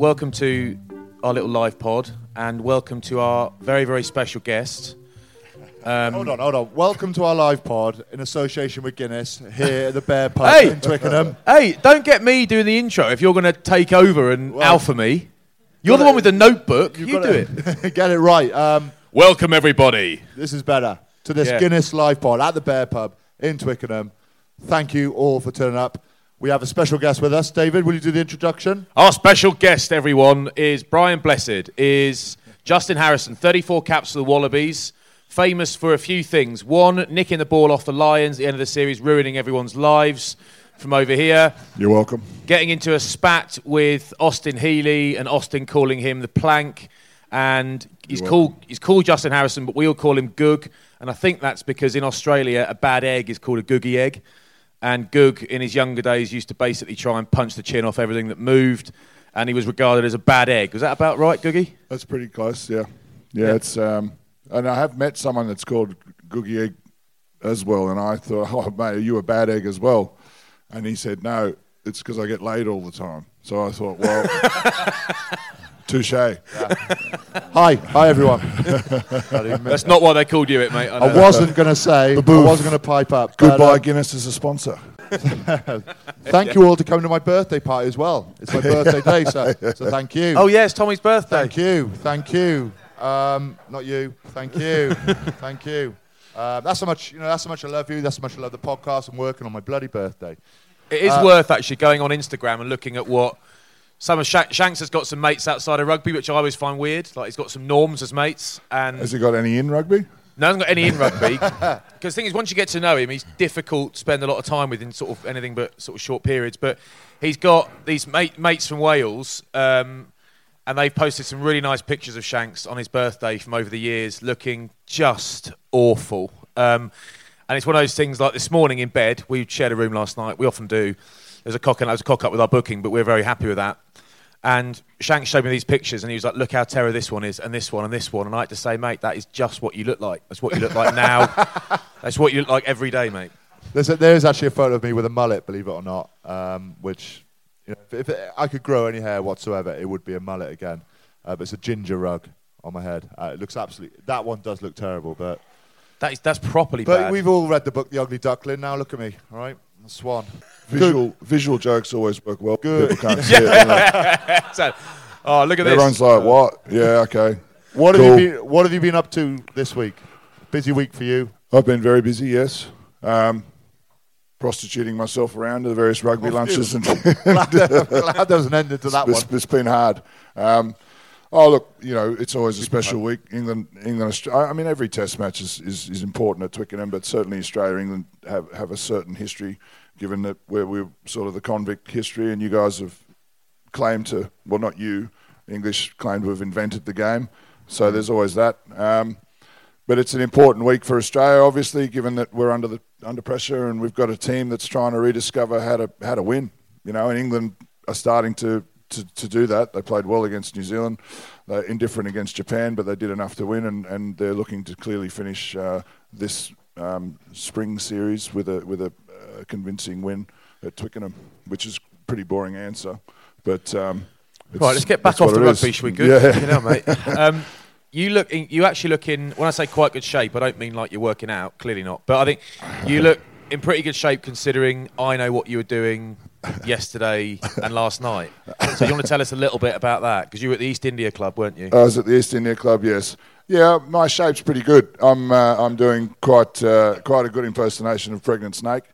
Welcome to our little live pod, and welcome to our very, very special guest. Um, Hold on, hold on. Welcome to our live pod in association with Guinness here at the Bear Pub Hey! in Twickenham. Hey, don't get me doing the intro if you're going to take over and Well, alpha me. You're the gotta- one with the notebook. You've You do to it. Get it right. Um, Welcome, everybody. this is better. To this Yeah. Guinness live pod at the Bear Pub in Twickenham. Thank you all for turning up. We have a special guest with us. David, will you do the introduction? Our special guest, everyone, is Brian Blessed, is Justin Harrison, 34 caps for the Wallabies, famous for a few things. One, nicking the ball off the Lions at the end of the series, ruining everyone's lives from over here. You're welcome. Getting into a spat with Austin Healey and Austin calling him the plank. And he's called, he's called Justin Harrison, but we all call him Goog. And I think that's because in Australia, a bad egg is called a googie egg. And Goog, in his younger days, used to basically try and punch the chin off everything that moved. And he was regarded as a bad egg. Was that about right, Googie? That's pretty close. Yeah, yeah. It's um, and I have met someone that's called Googie Egg as well, and I thought, oh mate, are you a bad egg as well? And he said, no, it's because I get laid all the time. So I thought, well, touche. Hi, hi everyone. That's not why they called you it, mate. I, I wasn't going to say, I wasn't going to pipe up. but, Goodbye, uh, Guinness as a sponsor. thank you all to come to my birthday party as well. It's my birthday day, so, so thank you. Oh, yeah, it's Tommy's birthday. Thank you, thank you. Um, not you. Thank you, thank you. Uh, that's how much you know. That's how much I love you. That's how much I love the podcast. I'm working on my bloody birthday. It is Uh, worth actually going on Instagram and looking at what some of Shank- Shanks has got some mates outside of rugby, which I always find weird. Like he's got some norms as mates, and Has he got any in rugby? no one's got any in rugby. Because the thing is, once you get to know him, he's difficult to spend a lot of time with in sort of anything but sort of short periods. But he's got these mate, mates from Wales, um, and they've posted some really nice pictures of Shanks on his birthday from over the years, looking just awful. Um, and it's one of those things like this morning in bed, we shared a room last night. We often do. There's a cock and there's a cock up with our booking, but we're very happy with that. And Shanks showed me these pictures, and he was like, "Look how terror this one is, and this one, and this one." And I had to say, "Mate, that is just what you look like. That's what you look like now. That's what you look like every day, mate." There's a, there is actually a photo of me with a mullet, believe it or not. Um, which, you know, if, if it, I could grow any hair whatsoever, it would be a mullet again. Uh, but it's a ginger rug on my head. Uh, it looks absolutely. That one does look terrible, but That is that's properly but bad. we've all read the book, The Ugly Duckling. Now look at me, all right? I'm swan. Visual visual jokes always work well. Good. People can't see it. you. So- oh, look at this. Everyone's like, what? Yeah, okay. What Cool. have you been? What have you been up to this week? Busy week for you. I've been very busy, yes. Um, prostituting myself around to the various rugby Oh, lunches. And glad, there, glad there was an ending to that one. it's, it's been hard. Um, oh, look, you know, it's always a special week. England, England, Australia. I mean, every test match is, is, is important at Twickenham, but certainly Australia, England have, have a certain history, given that we're, we're sort of the convict history, and you guys have claimed to, well, not you, English claimed to have invented the game. So there's always that. Um, but it's an important week for Australia, obviously, given that we're under the under pressure and we've got a team that's trying to rediscover how to how to win. You know, and England are starting to, to, to do that. They played well against New Zealand. They're indifferent against Japan, but they did enough to win, and, and they're looking to clearly finish uh, this um, spring series with a with a uh, convincing win at Twickenham, which is a pretty boring answer, but. Um, Right, let's get back off the rugby, shall we? Good, Yeah. you know, mate. Um, you look, in, you actually look in. When I say quite good shape, I don't mean like you're working out. Clearly not. But I think you look in pretty good shape considering I know what you were doing yesterday and last night. So you want to tell us a little bit about that because you were at the East India Club, weren't you? I was at the East India Club. Yes, yeah. My shape's pretty good. I'm uh, I'm doing quite uh, quite a good impersonation of pregnant snake,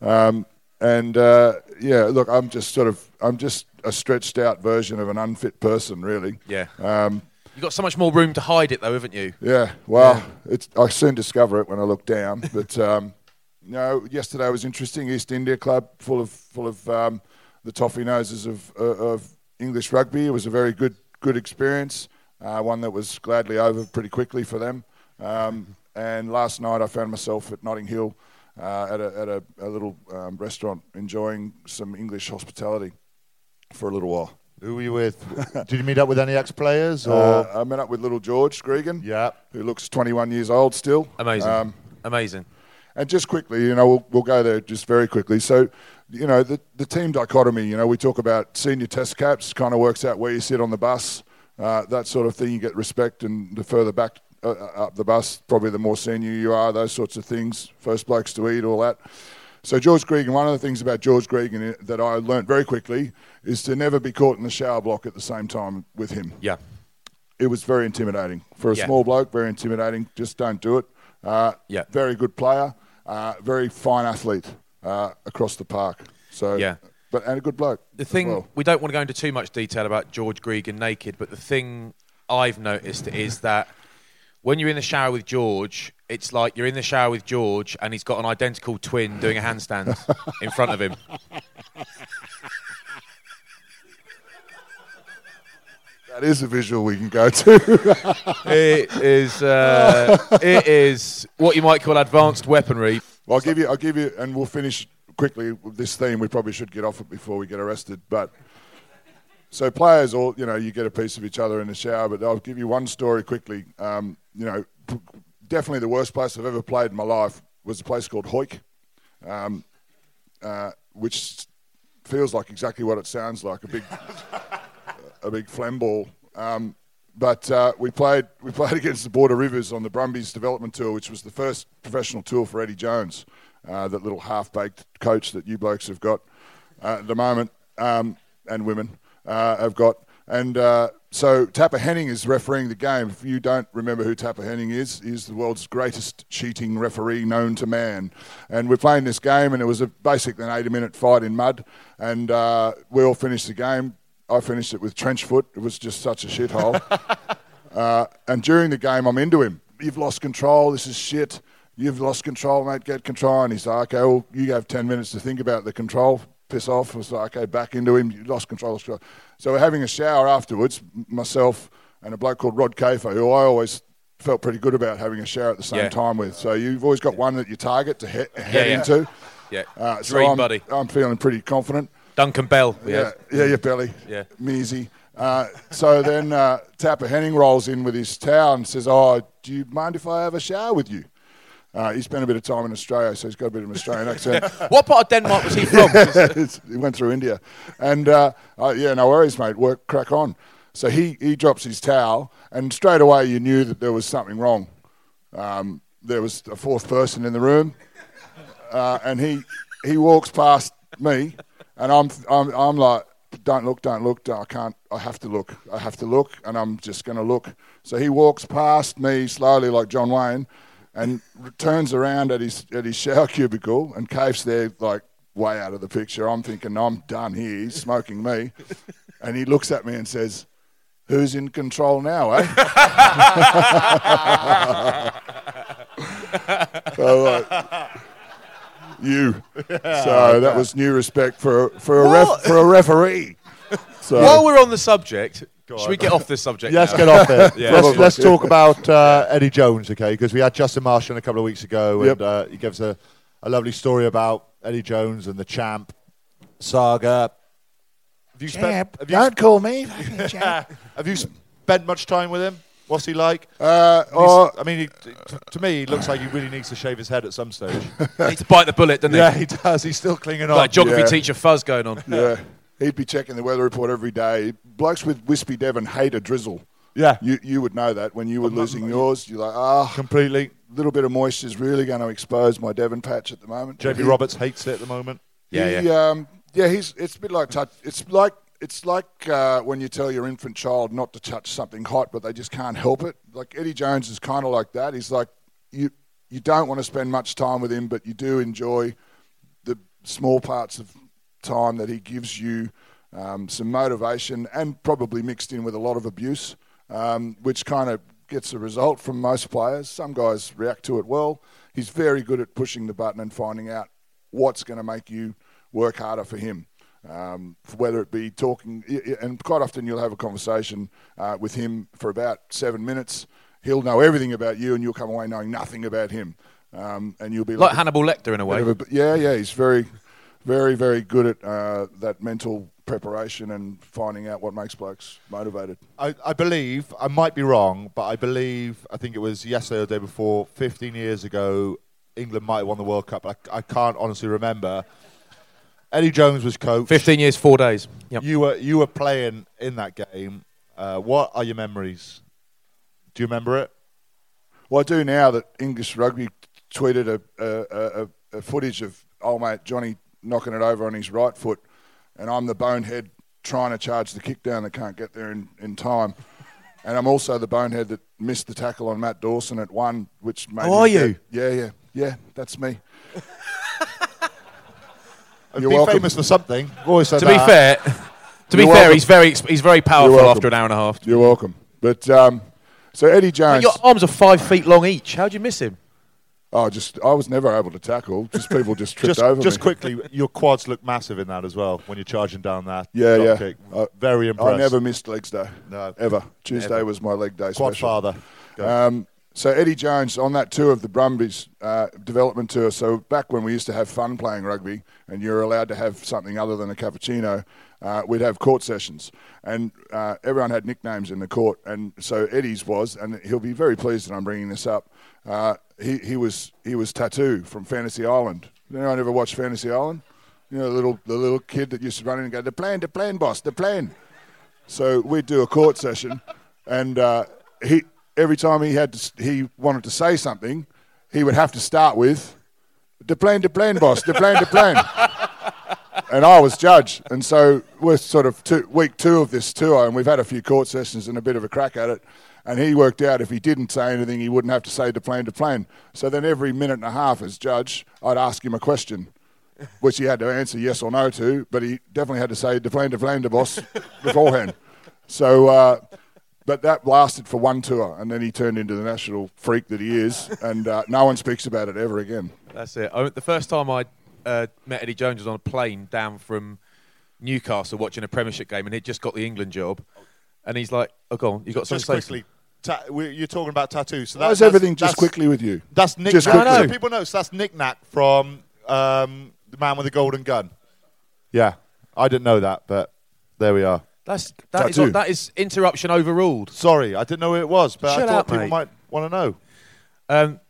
um, and uh, yeah. Look, I'm just sort of I'm just a stretched out version of an unfit person, really. yeah. Um, You've got so much more room to hide it, though, haven't you? yeah. Well, it's I soon discover it when I look down, but. Um, no, yesterday was interesting. East India Club, full of full of um, the toffee noses of uh, of English rugby. It was a very good good experience. Uh, one that was gladly over pretty quickly for them. Um, and last night I found myself at Notting Hill uh, at a at a, a little um, restaurant enjoying some English hospitality for a little while. Who were you with? Did you meet up with any ex-players? Or Uh, I met up with little George Gregan, yeah, who looks 21 years old still. Amazing. Um, Amazing. And just quickly, you know, we'll, we'll go there just very quickly. So, you know, the, the team dichotomy, you know, we talk about senior test caps, kind of works out where you sit on the bus, uh, that sort of thing. You get respect, and the further back uh, up the bus, probably the more senior you are, those sorts of things. First blokes to eat, all that. So, George Gregan, one of the things about George Gregan that I learnt very quickly is to never be caught in the shower block at the same time with him Yeah. it was very intimidating for a Yeah. small bloke. Very intimidating. Just don't do it. Uh, Yeah. Very good player. Uh, very fine athlete uh, across the park. So Yeah. but and a good bloke. The thing well. we don't want to go into too much detail about George Gregan naked, but the thing I've noticed is that when you're in the shower with George, it's like you're in the shower with George and he's got an identical twin doing a handstand in front of him. that is a visual we can go to. It is uh, it is what you might call advanced weaponry. well, I'll give you. I'll give you, and we'll finish quickly with this theme. We probably should get off it before we get arrested, but. So players, all you know, you get a piece of each other in the shower. But I'll give you one story quickly. Um, you know, definitely the worst place I've ever played in my life was a place called Hawick, um, uh, which feels like exactly what it sounds like a big, a big phlegm ball. Um, but uh, we played we played against the Border Reivers on the Brumbies development tour, which was the first professional tour for Eddie Jones, uh, that little half-baked coach that you blokes have got uh, at the moment, um, and women uh, have got. And uh, so Tappe Henning is refereeing the game. If you don't remember who Tappe Henning is, he's the world's greatest cheating referee known to man. And we're playing this game, and it was a, basically an 80-minute fight in mud. And uh, we all finished the game. I finished it with trench foot. It was just such a shithole. uh, and during the game, I'm into him. You've lost control. This is shit. You've lost control, mate. Get control. And he's like, okay, well, you have 10 minutes to think about the control. Piss off. I was like, okay, back into him. You lost control. So we're having a shower afterwards, myself and a bloke called Rod Kafer, who I always felt pretty good about having a shower at the same Yeah. time with. So you've always got one that you target to he- head yeah. into. Yeah, Uh, so dream I'm, buddy. I'm feeling pretty confident. Duncan Bell. Yeah, yeah, your belly. Yeah. Measy. Uh, so then uh, Tappe Henning rolls in with his towel and says, Oh, do you mind if I have a shower with you? Uh, he spent a bit of time in Australia, so he's got a bit of an Australian accent. What part of Denmark was he from? He went through India. And uh, uh, yeah, no worries, mate. Work, crack on. So he, he drops his towel, and straight away you knew that there was something wrong. Um, there was a fourth person in the room, uh, and he he walks past me, and I'm I'm I'm like, don't look, don't look, I can't, I have to look, I have to look, and I'm just going to look. So he walks past me slowly, like John Wayne, and turns around at his at his shower cubicle, and Cave's there, like way out of the picture. I'm thinking, I'm done here. He's smoking me, and he looks at me and says. Who's in control now, eh? so, like, you. So that was new respect for for a ref, for a referee. So While we're on the subject, should we get off this subject? Yes, now? get off it. Yeah. let's, let's talk about uh, Eddie Jones, okay? Because we had Justin Marsh on a couple of weeks ago, and Yep. uh, he gave us a, a lovely story about Eddie Jones and the champ saga. Have you spent? Have you, don't call me. have you spent much time with him? What's he like? Uh, He's- oh, I mean, he, t- to me, he looks like he really needs to shave his head at some stage. Needs to bite the bullet, doesn't he? yeah, he? he does. He's still clinging on. Like geography Yeah. teacher fuzz going on. yeah. He'd be checking the weather report every day. Blokes with wispy Devon hate a drizzle. yeah, You you would know that when you were losing yours. You're like, ah, completely. a little bit of moisture is really going to expose my Devon patch at the moment. JB He- Roberts hates it at the moment. Yeah, he, yeah. Um, yeah, he's. It's a bit like touch. It's like it's like uh, when you tell your infant child not to touch something hot, but they just can't help it. Like Eddie Jones is kind of like that. He's like you. You don't want to spend much time with him, but you do enjoy the small parts of time that he gives you, um, some motivation, and probably mixed in with a lot of abuse, um, which kind of gets a result from most players. Some guys react to it well. He's very good at pushing the button and finding out what's going to make you work harder for him. Um, whether it be talking, and quite often you'll have a conversation uh, with him for about seven minutes. He'll know everything about you, and you'll come away knowing nothing about him. Um, and you'll be Like like, Hannibal Lecter in a way. a- yeah, yeah, he's very, very, very good at uh, that mental preparation and finding out what makes blokes motivated. I, I believe, I might be wrong, but I believe, I think it was yesterday or the day before, 15 years ago, England might have won the World Cup. I, I can't honestly remember. Eddie Jones was coach. 15 years, four days. Yep. You were you were playing in that game. Uh, what are your memories? Do you remember it? Well, I do now that English Rugby tweeted a, a, a, a footage of old mate Johnny knocking it over on his right foot, and I'm the bonehead trying to charge the kick down that can't get there in, in time. And I'm also the bonehead that missed the tackle on Matt Dawson at one, which made. Oh, me are get- you? Yeah, yeah, yeah. That's me. You're You're welcome. famous for something. Always said To be that. fair, to be You're fair, welcome. he's very he's very powerful after an hour and a half. You're welcome. But um, so Eddie Jones. Your arms are five feet long each. How'd you miss him? Oh, just I was never able to tackle. Just people just tripped Just, over just me. quickly, your quads look massive in that as well when you're charging down that. Yeah, yeah. Kick. I- Very impressed. I never missed legs day. No. ever. Tuesday Never. was my leg day. Quad special. father. Um, so Eddie Jones on that tour of the Brumbies uh, development tour. So back when we used to have fun playing rugby, and you're allowed to have something other than a cappuccino, uh, we'd have court sessions, and uh, everyone had nicknames in the court. And so Eddie's was, and he'll be very pleased that I'm bringing this up. Uh, he he was he was Tattoo from Fantasy Island. Anyone ever watched Fantasy Island? You know, the little the little kid that used to run in and go, "The plan, the plan, boss, the plan." So we'd do a court session, and uh, he every time he had to, he wanted to say something, he would have to start with, "The plan, the plan, boss, the plan, the plan." and I was judge, and so we're sort of two, week two of this tour, and we've had a few court sessions and a bit of a crack at it. And he worked out if he didn't say anything, he wouldn't have to say the plan to plan. So then every minute and a half, as judge, I'd ask him a question, which he had to answer yes or no to, but he definitely had to say the plan to plan to boss beforehand. So, uh, but that lasted for one tour, and then he turned into the national freak that he is, and uh, no one speaks about it ever again. That's it. I, the first time I uh, met Eddie Jones was on a plane down from Newcastle watching a Premiership game, and he'd just got the England job. And he's like, "Oh, go on, you got something just to say?" quickly. Ta- we, you're talking about tattoos. So Why that, is that's- everything just that's- quickly with you? That's Nick. Just Knack. quickly. So people know. So that's Nick Nack from um, the Man with the Golden Gun. Yeah, I didn't know that, but there we are. That's that is, Tattoo. that is interruption overruled. Sorry, I didn't know who it was, but I Shut thought up, people mate. might want to know. Um,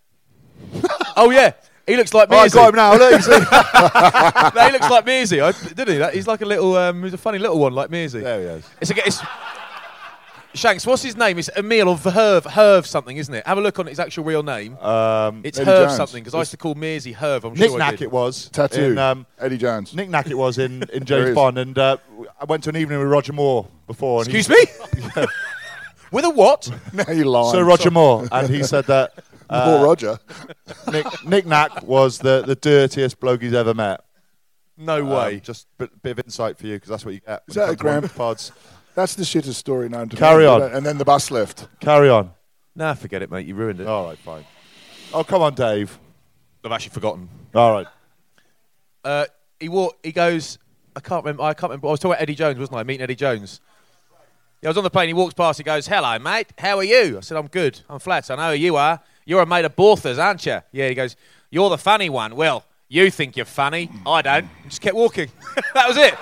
oh yeah, he looks like Oh, I Mearsy. got him now. Look, you see? no, he looks like Mearsy, I, didn't he? He's like a little, um, he's a funny little one, like Mearsy. there he is. It's a, it's, Shanks, what's his name? It's Emil or Herv, Herv something, isn't it? Have a look on his actual real name. Um, it's Eddie Herv Jones. something because I used to call Mearsy Herv. I'm Nick sure I Knack did. it was. Tattoo. In, um, Eddie Jones. Nick Nack it was in, in James is. Bond, and uh, I went to an evening with Roger Moore before. And he- Excuse me. With a what? now you're lying. So Roger Moore, and he said that Poor Roger. Nick, Nick Nack was the, the dirtiest bloke he's ever met. No Um, way. just a bit, bit of insight for you because that's what you get. Is that it a comes? Pods. That's the shittest story known to Carry man. on. And then the bus left. Carry on. nah, forget it, mate. You ruined it. All right, fine. Oh, come on, Dave. I've actually forgotten. All right. Uh, he walk, He goes. I can't remember. I can't remember. I was talking about Eddie Jones, wasn't I? Meeting Eddie Jones. Yeah, I was on the plane. He walks past. He goes, "Hello, mate. How are you?" I said, "I'm good. I'm flat. I know who you are. You're a mate of Borthas, aren't you?" Yeah. He goes, "You're the funny one." Well, you think you're funny. I don't. And just kept walking. that was it.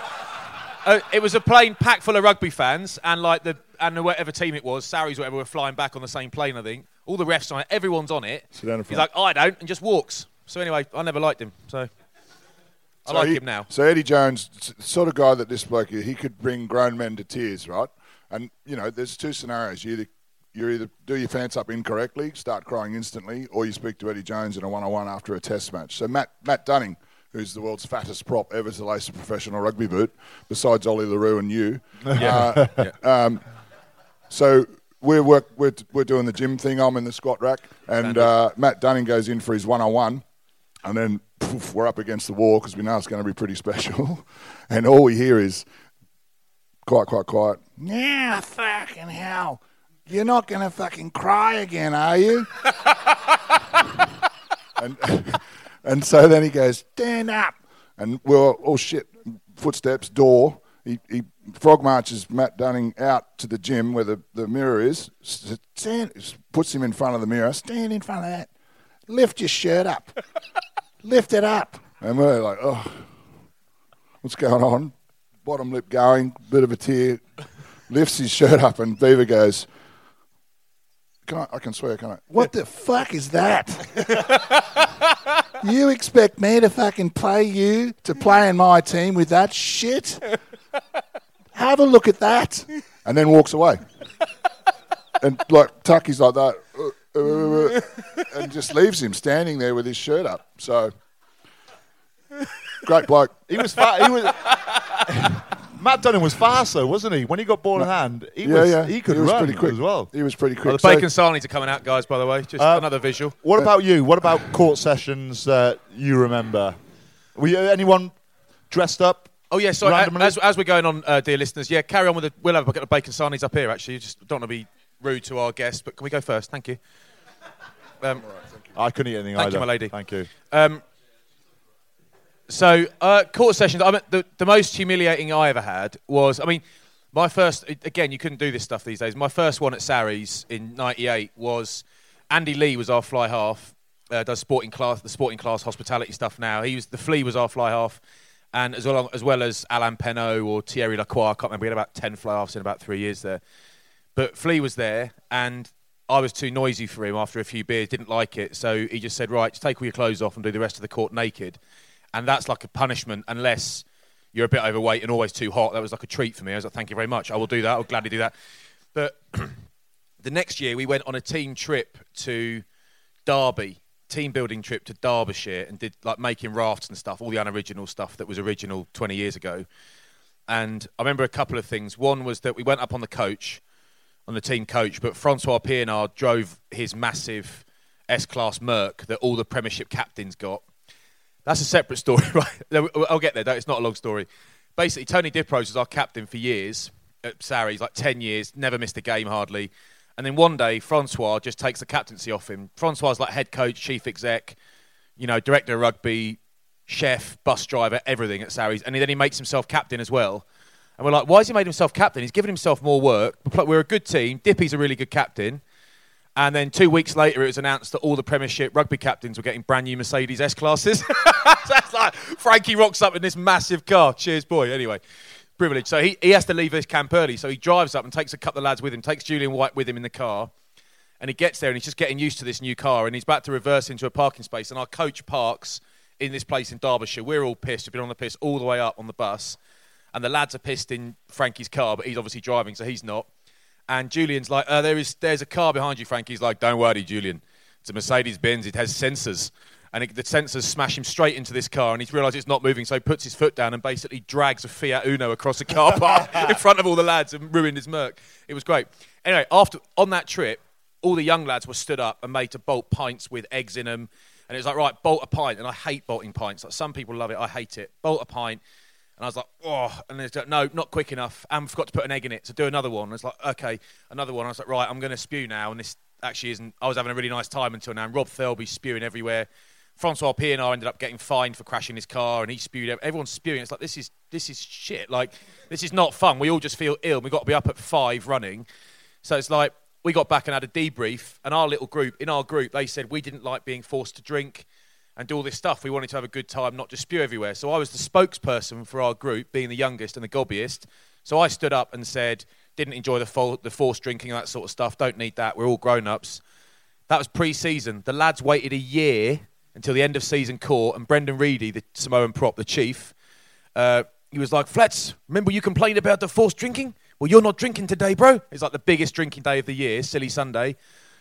Uh, it was a plane packed full of rugby fans, and like the and whatever team it was, Sarries, whatever, were flying back on the same plane. I think all the refs on it, everyone's on it. Sit down in He's front. like, "Oh, I don't, and just walks. So anyway, I never liked him. So I So like he- him now. So Eddie Jones, s- sort of guy that this bloke, is, he could bring grown men to tears, right? And you know, there's two scenarios. You either you either do your fence up incorrectly, start crying instantly, or you speak to Eddie Jones in a one-on-one after a test match. So Matt Matt Dunning, who's the world's fattest prop ever to lace a professional rugby boot, besides Ollie le Roux and you. uh, um, so we're work, we're we're doing the gym thing. I'm in the squat rack, and uh, Matt Dunning goes in for his one-on-one. And then poof, we're up against the wall because we know it's going to be pretty special. And all we hear is quiet, quiet, quiet. Yeah, fucking hell. You're not going to fucking cry again, are you? and, and so then he goes, stand up. And we're all, oh shit, footsteps, door. He, he frog marches Matt Dunning out to the gym where the, the mirror is, stand, puts him in front of the mirror, stand in front of that, lift your shirt up, lift it up. And we're like, oh, what's going on? Bottom lip going, bit of a tear, lifts his shirt up, and Beaver goes, can I, I can swear, can I? What the fuck is that? you expect me to fucking play you to play in my team with that shit? Have a look at that. And then walks away. And like Tucky's like that, uh, uh, uh, and just leaves him standing there with his shirt up. So great bloke. He was fa- he was Matt Dunning was fast though, wasn't he? When he got ball in hand, he yeah, was yeah. he could was run pretty quick as well. He was pretty Oh, quick. the So- bacon sarnies are coming out, guys. By the way, just Uh, another visual. What about you? What about court sessions that you remember? Were you, anyone dressed up? Oh yeah, sorry. As, as we're going on, uh, dear listeners, yeah, carry on with the. We'll have a look at the bacon sarnies up here. Actually, you just don't want to be rude to our guests, but can we go first? Thank you. Um, I couldn't eat anything Thank either. you, my lady. Thank you. Um, so uh, court sessions. I mean, the the most humiliating I ever had was. I mean, my first. Again, you couldn't do this stuff these days. My first one at Sarries in '98 was Andy Lee was our fly half. Uh, does sporting class the sporting class hospitality stuff now. He was the flea was our fly half, and as well as well as Alain Penaud or Thierry Lacroix. I can't remember. We had about ten fly halves in about three years there. But Flea was there, and I was too noisy for him after a few beers, didn't like it. So he just said, Right, just take all your clothes off and do the rest of the court naked. And that's like a punishment unless you're a bit overweight and always too hot. That was like a treat for me. I was like, Thank you very much. I will do that. I'll gladly do that. But the next year, we went on a team trip to Derby, team building trip to Derbyshire, and did like making rafts and stuff, all the unoriginal stuff that was original 20 years ago. And I remember a couple of things. One was that we went up on the coach, on the team coach, but Francois Pienaar drove his massive S Class Merc that all the Premiership captains got. That's a separate story, right? I'll get there. It's not a long story. Basically, Tony Diprose was our captain for years at Sarries, like 10 years, never missed a game hardly. And then one day, Francois just takes the captaincy off him. Francois is like head coach, chief exec, you know, director of rugby, chef, bus driver, everything at Sarries. And then he makes himself captain as well. And we're like, why has he made himself captain? He's given himself more work. We're a good team. Dippy's a really good captain. And then two weeks later, it was announced that all the Premiership rugby captains were getting brand new Mercedes S classes. it's like Frankie rocks up in this massive car. Cheers, boy. Anyway, privilege. So he, he has to leave his camp early. So he drives up and takes a couple of lads with him, takes Julian White with him in the car. And he gets there and he's just getting used to this new car. And he's about to reverse into a parking space. And our coach parks in this place in Derbyshire. We're all pissed. We've been on the piss all the way up on the bus. And the lads are pissed in Frankie's car, but he's obviously driving, so he's not. And Julian's like, uh, there is, there's a car behind you, Frankie's like, don't worry, Julian. It's a Mercedes Benz. It has sensors. And it, the sensors smash him straight into this car, and he's realised it's not moving, so he puts his foot down and basically drags a Fiat Uno across the car park in front of all the lads and ruined his Merc. It was great. Anyway, after on that trip, all the young lads were stood up and made to bolt pints with eggs in them. And it was like, right, bolt a pint. And I hate bolting pints. Like, some people love it. I hate it. Bolt a pint. And I was like, oh, and there's like, no, not quick enough. And forgot to put an egg in it. So do another one. And it's like, okay, another one. I was like, right, I'm going to spew now. And this actually isn't, I was having a really nice time until now. And Rob Thirlby spewing everywhere. Francois Pienaar ended up getting fined for crashing his car and he spewed, everyone's spewing. It's like, this is, this is shit. Like, this is not fun. We all just feel ill. We've got to be up at five running. So it's like, we got back and had a debrief. And our little group, in our group, they said we didn't like being forced to drink and do all this stuff. We wanted to have a good time, not just spew everywhere. So I was the spokesperson for our group, being the youngest and the gobbiest. So I stood up and said, didn't enjoy the full, the forced drinking and that sort of stuff. Don't need that. We're all grown ups. That was pre-season. The lads waited a year until the end of season court, and Brendan Reidy, the Samoan prop, the chief, uh, he was like, "Flats, remember you complained about the forced drinking? Well, you're not drinking today, bro. It's like the biggest drinking day of the year, silly Sunday.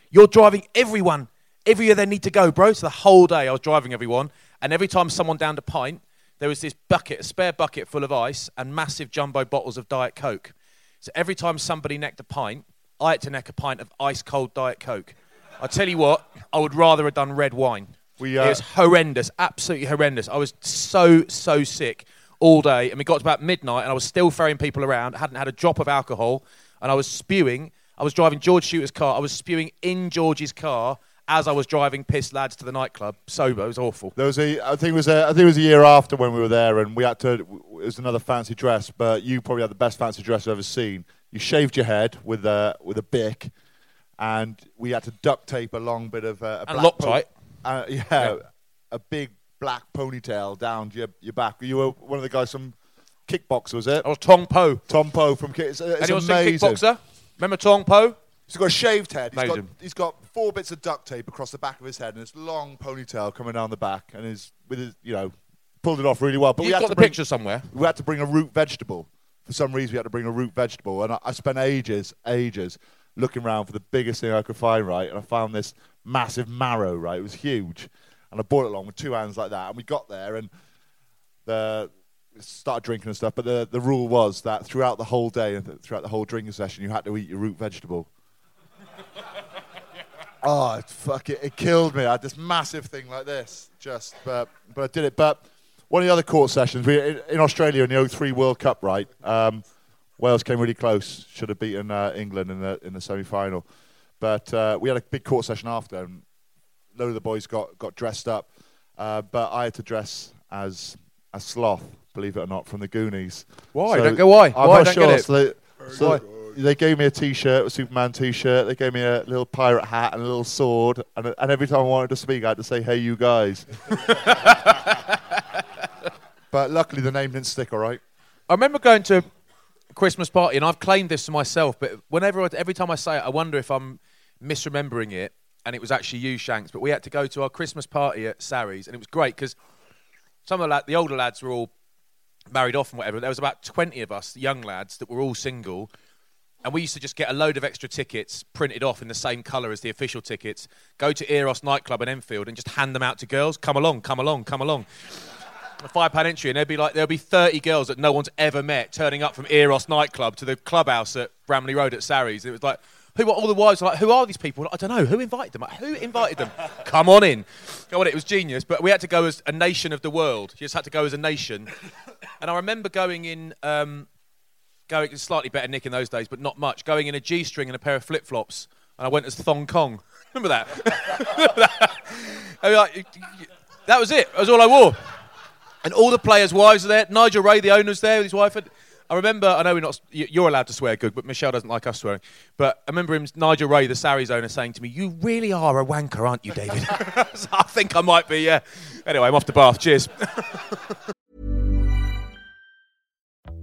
You're driving everyone everywhere they need to go, bro. So the whole day I was driving everyone, and every time someone downed a pint, there was this bucket, a spare bucket full of ice, and massive jumbo bottles of Diet Coke. So every time somebody necked a pint, I had to neck a pint of ice cold Diet Coke. I tell you what, I would rather have done red wine. We, uh, it was horrendous, absolutely horrendous. I was so so sick all day, and we got to about midnight, and I was still ferrying people around. I hadn't had a drop of alcohol, and I was spewing. I was driving George Shooter's car. I was spewing in George's car as I was driving pissed lads to the nightclub. Sober, it was awful. There was a, I think it was a, I think it was a year after when we were there, and we had to. It was another fancy dress, but you probably had the best fancy dress I've ever seen. You shaved your head with a with a bic, and we had to duct tape a long bit of uh, a And black Loctite. uh, yeah, a big black ponytail down your your back. You were one of the guys from Kickbox, was it? I was Tong Po. Tong Po from Kick. It's, it's Anyone seen. Kickboxer? Remember Tong Po? He's got a shaved head. He's got, Amazing. he's got four bits of duct tape across the back of his head and this long ponytail coming down the back, and his with his you know pulled it off really well. But we You've had got to the bring, picture somewhere. We had to bring a root vegetable. For some reason, we had to bring a root vegetable, and I, I spent ages, ages looking around for the biggest thing I could find. Right, and I found this massive marrow. Right, it was huge, and I brought it along with two hands like that. And we got there, and the started drinking and stuff. But the the rule was that throughout the whole day and th- throughout the whole drinking session, you had to eat your root vegetable. Oh, it, fuck it! It killed me. I had this massive thing like this, just but but I did it. But one of the other court sessions, we in, in Australia in the 03 World Cup, right? Um, Wales came really close. Should have beaten uh, England in the in the semi final, but uh, we had a big court session after, and a load of the boys got got dressed up. Uh, but I had to dress as a sloth, believe it or not, from the Goonies. Why? Don't go why. I'm Why? not Don't sure. get it. So they, so they gave me a T-shirt, a Superman T-shirt. They gave me a little pirate hat and a little sword. And, and every time I wanted to speak, I had to say, "Hey, you guys." but luckily, the name didn't stick. All right. I remember going to a Christmas party, and I've claimed this to myself, but whenever, I, every time I say it, I wonder if I'm misremembering it, and it was actually you, Shanks. But we had to go to our Christmas party at Sarries, and it was great because some of the, lad, the older lads were all married off and whatever. There was about 20 of us, young lads, that were all single. And we used to just get a load of extra tickets printed off in the same colour as the official tickets, go to Eros nightclub in Enfield and just hand them out to girls. Come along, come along, come along. A five pound entry, and there'd be like there'll be 30 girls that no one's ever met turning up from Eros nightclub to the clubhouse at Bramley Road at Sarries. It was like, who are all the wives like, who are these people? I don't know. Who invited them? Like, who invited them? Come on in. Come on, it was genius. But we had to go as a nation of the world. You just had to go as a nation. And I remember going in. Um, going slightly better Nick in those days, but not much. Going in a G string and a pair of flip flops, and I went as Thong Kong. Remember that? Remember that? Like, that was it. That was all I wore. And all the players' wives were there. Nigel Wray, the owner's there with his wife. I remember. I know we're not. you- You're allowed to swear, good, but Michelle doesn't like us swearing. But I remember him, Nigel Wray, the Sarries owner, saying to me, "You really are a wanker, aren't you, David?" I think I might be. Yeah. Anyway, I'm off to Bath. Cheers.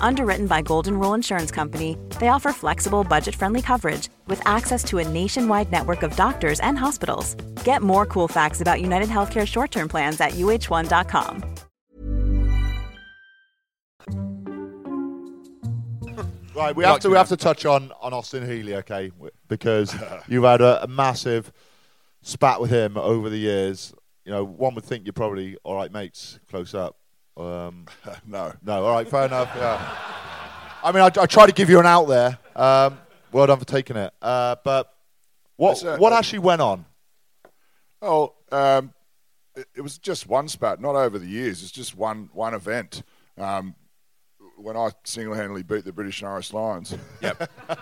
Underwritten by Golden Rule Insurance Company, they offer flexible, budget friendly coverage with access to a nationwide network of doctors and hospitals. Get more cool facts about United Healthcare short term plans at uh1.com. Right, we have to to we have to touch on, on Austin Healey, okay? Because you've had a, a massive spat with him over the years. You know, one would think you're probably all right, mates, close up. Um, no. no, all right, fair enough. Yeah. I mean, I, I try to give you an out there. Um, well done for taking it. Uh, but what uh, what actually went on? Oh, um, it, it was just one spat, not over the years. It's just one one event. Um, when I single-handedly beat the British and Irish Lions. Yep.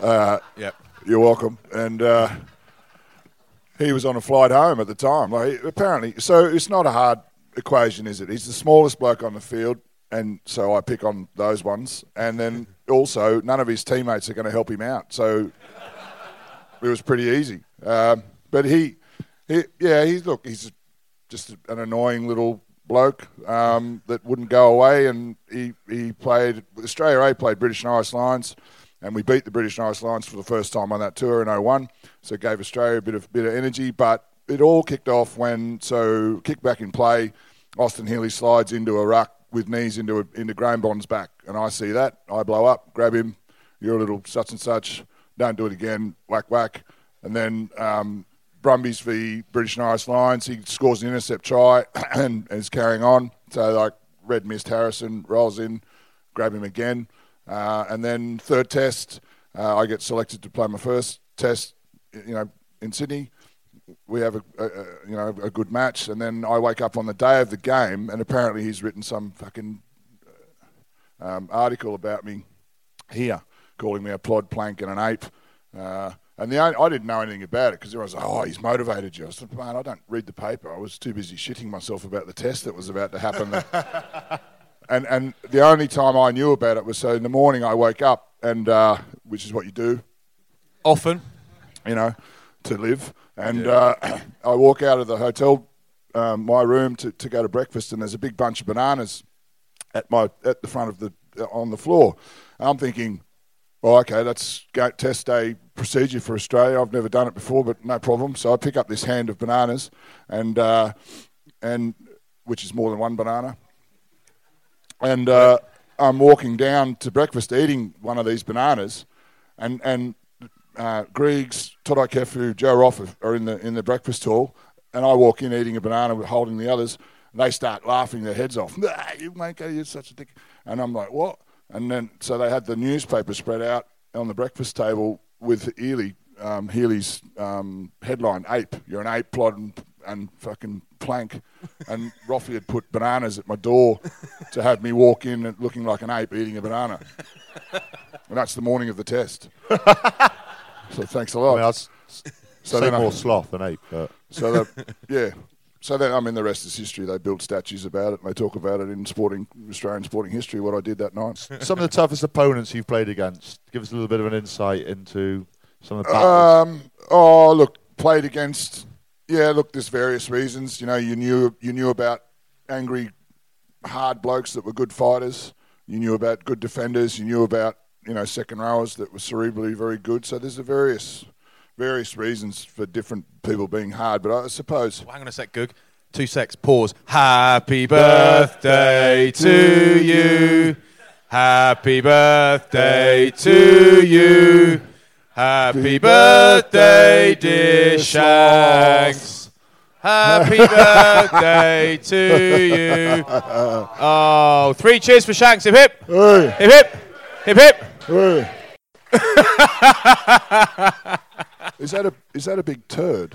Uh, Yep. You're welcome. And uh, he was on a flight home at the time. Like apparently, so it's not a hard equation, is it? He's the smallest bloke on the field, and so I pick on those ones. And then also, none of his teammates are going to help him out. So it was pretty easy. Um, but he, he, yeah, he's look, he's just an annoying little bloke um, that wouldn't go away. And he, he played Australia A played British and Irish Lions, and we beat the British and Irish Lions for the first time on that tour in 01. So it gave Australia a bit of bit of energy. But it all kicked off when so kick back in play. Austin Healey slides into a ruck with knees into a, into Graeme Bond's back, and I see that. I blow up, grab him. You're a little such and such. Don't do it again. Whack whack. And then um, Brumbies v British and Irish Lions. He scores an intercept try and, is carrying on. So like red missed Harrison rolls in, grab him again, uh, and then third test, uh, I get selected to play my first test. You know, in Sydney, we have a, a, a you know a good match, and then I wake up on the day of the game, and apparently he's written some fucking um, article about me here, calling me a plod, plank, and an ape. Uh, and the only, I didn't know anything about it because everyone was like, "Oh, he's motivated you." I said, "Man, I don't read the paper. I was too busy shitting myself about the test that was about to happen." and and the only time I knew about it was so in the morning I woke up, and uh, which is what you do Often. you know, to live. And uh, I walk out of the hotel, um, my room to, to go to breakfast, and there's a big bunch of bananas at my at the front of the on the floor. And I'm thinking, well, okay, that's go, test day procedure for Australia. I've never done it before, but no problem. So I pick up this hand of bananas, and uh, and which is more than one banana. And uh, I'm walking down to breakfast, eating one of these bananas, and and uh, Griggs, Toutai Kefu, Joe Roff are in the in the breakfast hall, and I walk in eating a banana, with holding the others. And they start laughing their heads off. Nah, you make you're such a dick. And I'm like, what? And then so they had the newspaper spread out on the breakfast table with Ely, um, Healey's um, headline: "Ape, you're an ape, plod and, and fucking plank." And Roffy had put bananas at my door to have me walk in looking like an ape eating a banana. And that's the morning of the test. So thanks a lot. I mean, that's So say then I- more sloth than ape. But so that, yeah. So then, I mean, the rest is history. They built statues about it. and They talk about it in sporting Australian sporting history. What I did that night. some of the toughest opponents you've played against. Give us a little bit of an insight into some of the battles. Um, oh, look, played against. Yeah, look, there's various reasons. You know, you knew you knew about angry, hard blokes that were good fighters. You knew about good defenders. You knew about you know second rowers that were cerebrally very good. So there's a various various reasons for different people being hard. But I suppose Hang on a sec, Goog. Two secs. Pause. Happy birthday to you. Happy birthday to you. Happy birthday, dear Shanks. Happy birthday to you. Oh, three cheers for Shanks. Hip hip. Hey. Hip hip. Hip hip. Hey. is that a is that a big turd?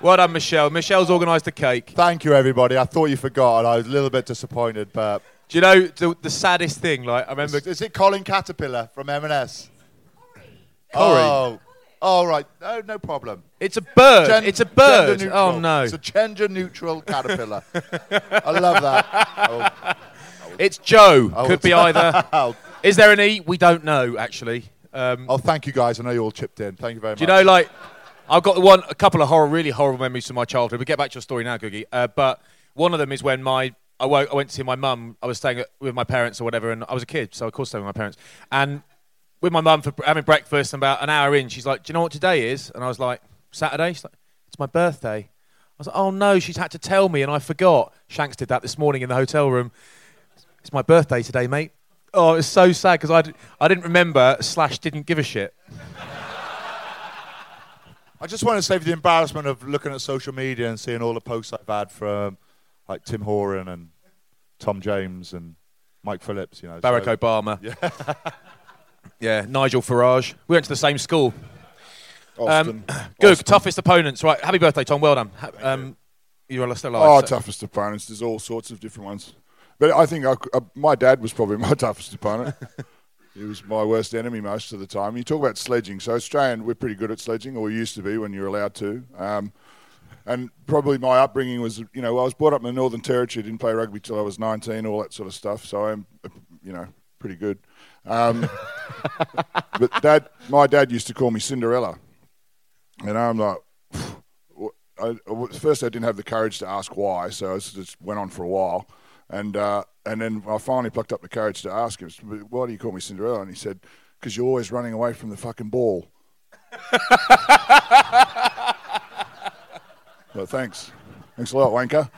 Well done, Michelle. Michelle's organised the cake. Thank you, everybody. I thought you forgot, and I was a little bit disappointed. But Do you know the, the saddest thing? Like I remember. is, is it Colin Caterpillar from M&S? Corey. Oh, oh, right. No, no problem. It's a bird. Gen- it's a bird. gender neutral. Oh no. It's a gender-neutral caterpillar. I love that. It's Joe. Oh, Could be it's- either. oh, Is there an E? We don't know actually. Um, oh, thank you guys. I know you all chipped in. Thank you very much. do you know like I've got one, a couple of horror, really horrible memories from my childhood. We get back to your story now, Googie. Uh, but one of them is when my I, woke, I went to see my mum. I was staying at, with my parents or whatever, and I was a kid, so of course staying with my parents. And with my mum for having breakfast, and about an hour in, she's like, "Do you know what today is?" And I was like, "Saturday." She's like, "It's my birthday." I was like, "Oh no!" She's had to tell me, and I forgot. Shanks did that this morning in the hotel room. It's my birthday today, mate. Oh, it's so sad because I, d- I didn't remember slash didn't give a shit. I just want to save the embarrassment of looking at social media and seeing all the posts I've had from like Tim Horan and Tom James and Mike Phillips. You know, Barack so- Obama. Yeah. yeah, Nigel Farage. We went to the same school. Austin. Um, good, Austin. toughest opponents. Right, happy birthday, Tom. Well done. Um, you're still Oh, alive. so- toughest opponents. There's all sorts of different ones. But I think I, uh, my dad was probably my toughest opponent. he was my worst enemy most of the time. You talk about sledging. So Australian, we're pretty good at sledging, or we used to be when you're allowed to. Um, and probably my upbringing was, you know, I was brought up in the Northern Territory. Didn't play rugby till I was 19, all that sort of stuff. So I'm, uh, you know, pretty good. Um, but dad, my dad used to call me Cinderella, and I'm like, I, I- first I didn't have the courage to ask why, so it just went on for a while, and uh, and then I finally plucked up the courage to ask him, "Why do you call me Cinderella?" And he said, "Because you're always running away from the fucking ball." well, thanks, thanks a lot, wanker.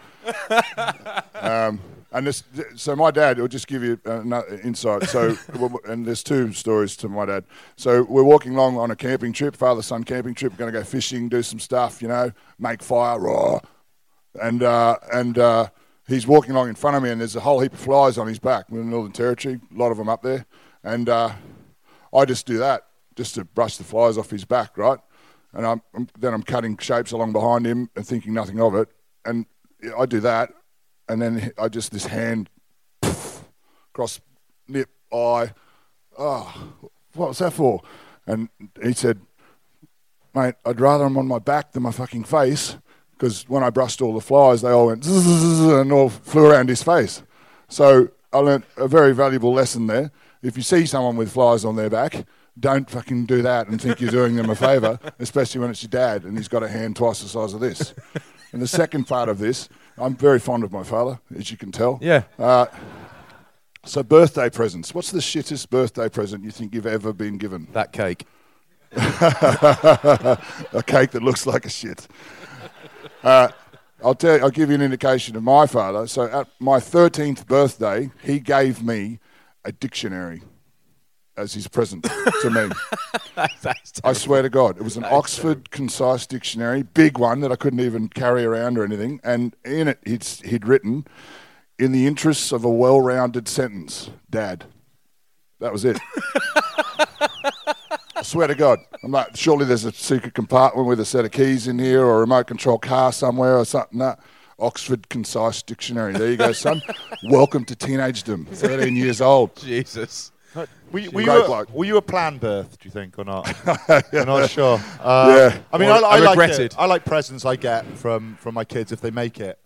um, and this, so my dad, will just give you another insight. So, and there's two stories to my dad. So we're walking along on a camping trip, father-son camping trip. We're going to go fishing, do some stuff, you know, make fire, raw, and uh, and uh, he's walking along in front of me, and there's a whole heap of flies on his back. We're in the Northern Territory, a lot of them up there, and uh, I just do that just to brush the flies off his back, right? And I'm, then I'm cutting shapes along behind him and thinking nothing of it, and I do that, and then I just this hand poof, across nip eye. Oh, what was that for? And he said, mate, I'd rather I'm on my back than my fucking face because when I brushed all the flies, they all went and all flew around his face. So I learnt a very valuable lesson there. If you see someone with flies on their back, don't fucking do that and think you're doing them a favour, especially when it's your dad and he's got a hand twice the size of this. And the second part of this, I'm very fond of my father, as you can tell. Yeah. Uh, so birthday presents. What's the shittest birthday present you think you've ever been given? that cake. a cake that looks like a shit. Uh, I'll tell. You, I'll give you an indication of my father. So at my thirteenth birthday, he gave me a dictionary as his present to me. That's I swear to God, it was an Oxford concise dictionary, big one that I couldn't even carry around or anything. And in it, he'd, he'd written, "In the interests of a well-rounded sentence, Dad." That was it. I swear to God, I'm like, surely there's a secret compartment with a set of keys in here or a remote control car somewhere or something. No. Oxford Concise Dictionary. There you go, son. Welcome to teenagedom. 13 years old. Jesus. Were, you- were, you a, bloke. were you a planned birth, do you think, or not? I'm not sure. Um, Yeah. I mean, Or I, I, a like regretted. it. I like presents I get from, from my kids if they make it.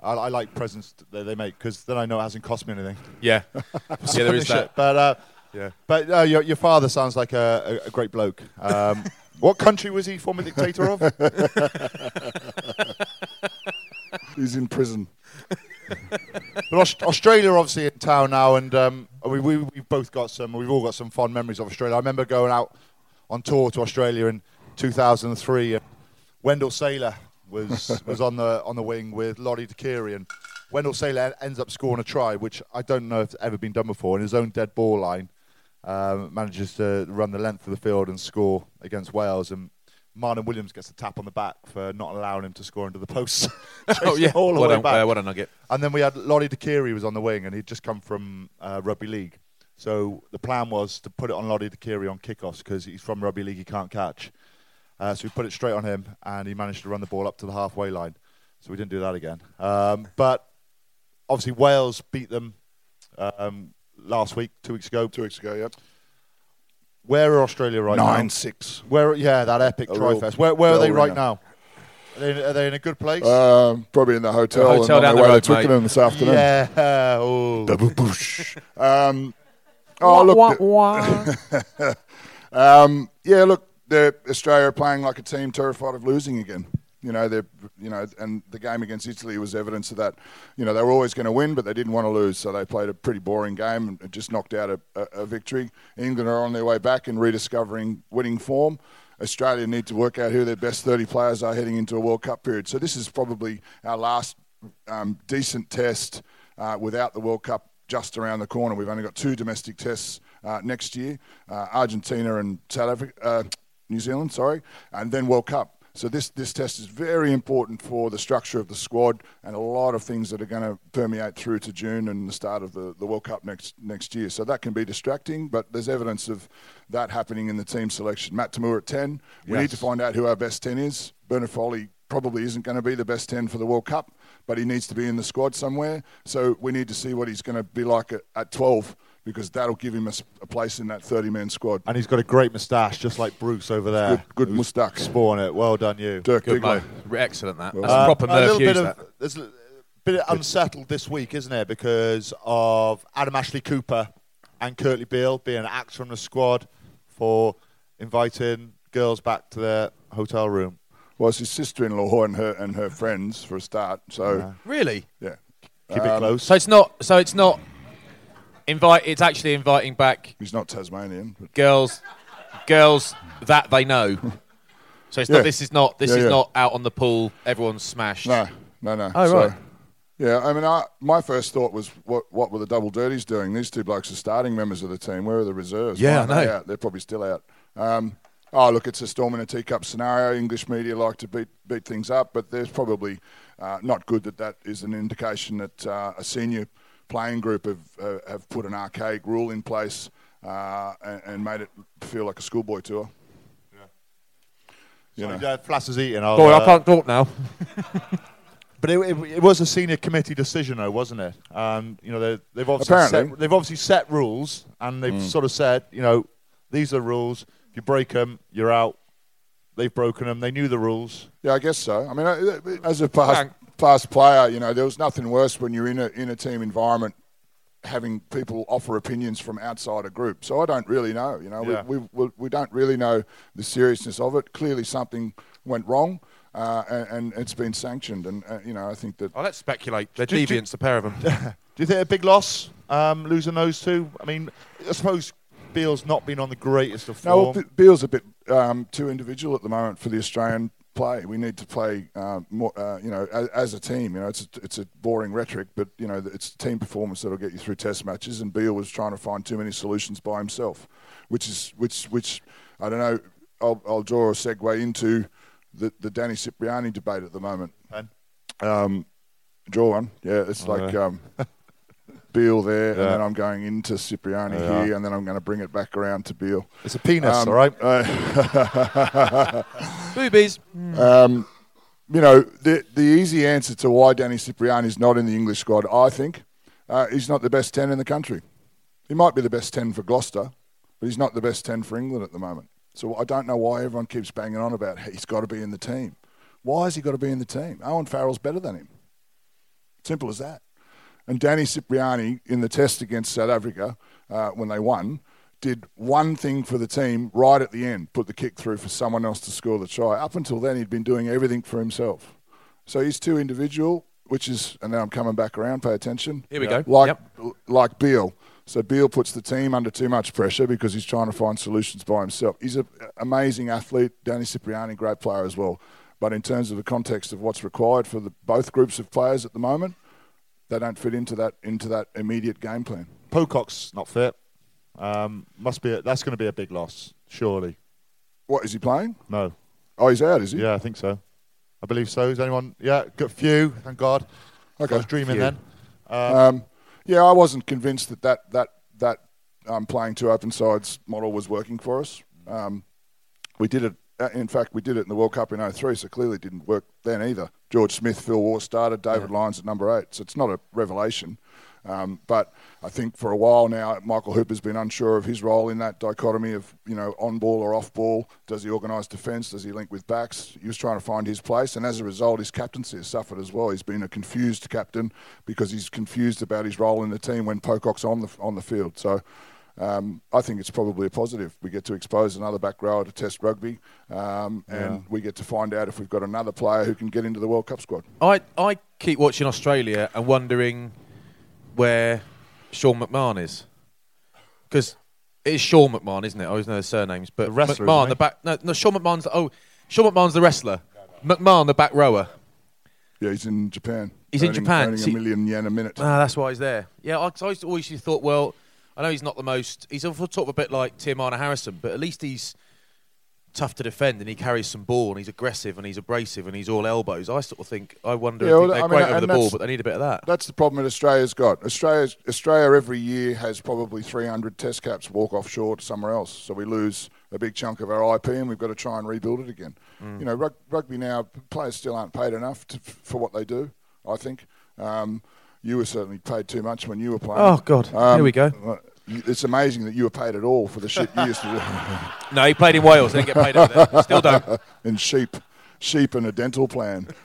I, I like presents that they make because then I know it hasn't cost me anything. Yeah. yeah, there is that. But uh, yeah, but uh, your, your father sounds like a, a, a great bloke. Um, what country was he former dictator of? He's in prison. But Aus- Australia, obviously, in town now, and um, we, we we've both got some. We've all got some fond memories of Australia. I remember going out on tour to Australia in 2003. And Wendell Saylor was was on the on the wing with Lote Tuqiri, and Wendell Saylor ends up scoring a try, which I don't know if it's ever been done before. In his own dead ball line, um, manages to run the length of the field and score against Wales, and Marlon Williams gets a tap on the back for not allowing him to score into the post. Oh, yeah. all the What way a, back. uh, what a nugget. And then we had Lote Tuqiri was on the wing, and he'd just come from uh, rugby league. So the plan was to put it on Lote Tuqiri on kickoffs because he's from rugby league, he can't catch. Uh, so we put it straight on him, and he managed to run the ball up to the halfway line. So we didn't do that again. Um, but obviously Wales beat them um, last week, two weeks ago. Two weeks ago, yep. Where are Australia right now? Nine six. Where? Yeah, that epic A try real fest. Where, where are bell they right ringer. now? Are they, are they in a good place? Um, probably in the hotel, hotel and down on the their way road, to mate. Twickenham this afternoon. yeah. Oh. Double push. um, oh, look. um, yeah, look. they're Australia are playing like a team terrified of losing again. You know, they're you know, and the game against Italy was evidence of that. You know, they were always going to win, but they didn't want to lose, so they played a pretty boring game and just knocked out a, a, a victory. England are on their way back and rediscovering winning form. Australia need to work out who their best 30 players are heading into a World Cup period. So this is probably our last um, decent test uh, without the World Cup just around the corner. We've only got two domestic tests uh, next year: uh, Argentina and South Africa, uh, New Zealand, sorry, and then World Cup. So this, this test is very important for the structure of the squad and a lot of things that are going to permeate through to June and the start of the, the World Cup next next year. So that can be distracting, but there's evidence of that happening in the team selection. Matt Toomua at 10. We Yes. need to find out who our best 10 is. Bernard Foley probably isn't going to be the best 10 for the World Cup, but he needs to be in the squad somewhere. So we need to see what he's going to be like at, at 12 because that'll give him a place in that 30 man squad. And he's got a great moustache, just like Bruce over there. Good- good who's moustache. Spawn it. Well done, you. Dirk Good Diggler. mate. Excellent that. That's Uh, proper a little bit of that. there's a bit unsettled this week, isn't it? Because of Adam Ashley Cooper and Kurtley Beale being axed from the squad for inviting girls back to their hotel room. Well, it's his sister-in-law and her and her friends for a start. So Really? yeah, Keep it Um, close. So it's not. So it's not. Invite. It's actually inviting back he's not Tasmanian. But girls, girls that they know. So it's Yeah. not. This is not. This Yeah, is yeah. not out on the pool. Everyone's smashed. no, no, no. Oh, So, right. Yeah, I mean, I, my first thought was, what what were the double dirties doing? These two blokes are starting members of the team. Where are the reserves? Yeah, Why aren't I they know. out? They're probably still out. Um, oh, look, it's a storm in a teacup scenario. English media like to beat beat things up, but there's probably uh, not good that that is an indication that uh, a senior playing group have uh, have put an archaic rule in place uh, and, and made it feel like a schoolboy tour. You know. Sorry, uh, Flass is eating. I'll, Boy, uh, I can't talk now. But it, it, it was a senior committee decision, though, wasn't it? Um, you know, they, they've obviously Apparently. set, they've obviously set rules, and they've sort of said, you know, these are rules. If you break them, you're out. They've broken them. They knew the rules. Yeah, I guess so. I mean, uh, as a past, Frank. past player, you know, there was nothing worse when you're in a in a team environment having people offer opinions from outside a group. So I don't really know. You know, Yeah. we, we we we don't really know the seriousness of it. Clearly, something went wrong, uh, and, and it's been sanctioned. And uh, you know, I think that Oh, let's speculate. They're Do- do- deviants, the pair of them. Do you think a big loss um, losing those two? I mean, I suppose Beale's not been on the greatest of No, form. well, Be- Beale's a bit um, too individual at the moment for the Australian play. We need to play uh, more, uh, you know, as, as a team. You know, it's a, it's a boring rhetoric, but you know, it's team performance that'll get you through Test matches. And Beale was trying to find too many solutions by himself, which is which which I don't know. I'll, I'll draw a segue into the the Danny Cipriani debate at the moment. Um, draw one, yeah. It's Oh, like yeah. um, Beale there, Yeah. and then I'm going into Cipriani Yeah. here, and then I'm going to bring it back around to Beale. it's a penis, Um, all right? uh, Boobies. um, you know, the the easy answer to why Danny Cipriani is not in the English squad, I think, uh, he's not the best ten in the country. He might be the best ten for Gloucester, but he's not the best ten for England at the moment. So I don't know why everyone keeps banging on about he's got to be in the team. Why has he got to be in the team? Owen Farrell's better than him. Simple as that. And Danny Cipriani in the test against South Africa uh, when they won did one thing for the team right at the end, put the kick through for someone else to score the try. Up until then, he'd been doing everything for himself. So he's too individual, which is, and now I'm coming back around. Pay attention. Here we go. Like Yep. like Beale. So Beale puts the team under too much pressure because he's trying to find solutions by himself. He's an amazing athlete. Danny Cipriani, great player as well. But in terms of the context of what's required for the, both groups of players at the moment, they don't fit into that into that immediate game plan. Pocock's not fit. Um, must be. A, that's going to be a big loss, surely. What is he playing? No. Oh, he's out, is he? Yeah, I think so. I believe so. Is anyone? Yeah, got few. Thank God. Okay. I was dreaming Few. then. Um, yeah, I wasn't convinced that that that, that um, playing two open sides model was working for us. Um, we did it. Uh, In fact, we did it in the World Cup in 03, so clearly it didn't work then either. George Smith, Phil Waugh started, David Lyons at number eight, so it's not a revelation. Um, but I think for a while now, Michael Hooper's been unsure of his role in that dichotomy of you know on ball or off ball. Does he organise defence? Does he link with backs? He was trying to find his place, and as a result, his captaincy has suffered as well. He's been a confused captain because he's confused about his role in the team when Pocock's on the on the field. So. Um, I think it's probably a positive. We get to expose another back rower to Test rugby, um, and we get to find out if we've got another player who can get into the World Cup squad. I, I keep watching Australia and wondering where Sean McMahon is. Because it is Sean McMahon, isn't it? I always know the surnames. But The wrestler, McMahon, the back. No, no, Sean McMahon's. Oh, Sean McMahon's the wrestler. McMahon, the back rower. Yeah, he's in Japan. He's in Japan. earning See- a million yen a minute. Ah, that's why he's there. Yeah, I, 'cause I always- always used to thought, well, I know he's not the most. He's sort of a bit like Tim Arna Harrison, but at least he's tough to defend and he carries some ball and he's aggressive and he's abrasive and he's all elbows. I sort of think, I wonder Yeah, if well, they're I mean, great over the ball, but they need a bit of that. That's the problem that Australia's got. Australia's, Australia every year has probably 300 test caps walk offshore to somewhere else. So we lose a big chunk of our IP and we've got to try and rebuild it again. Mm. You know, rug, rugby now, players still aren't paid enough to, for what they do, I think. Um, you were certainly paid too much when you were playing. Oh, God. Here we go. uh, It's amazing that you were paid at all for the shit you used to do. No, he played in Wales. Didn't get paid over there. Still don't. and sheep, sheep and a dental plan.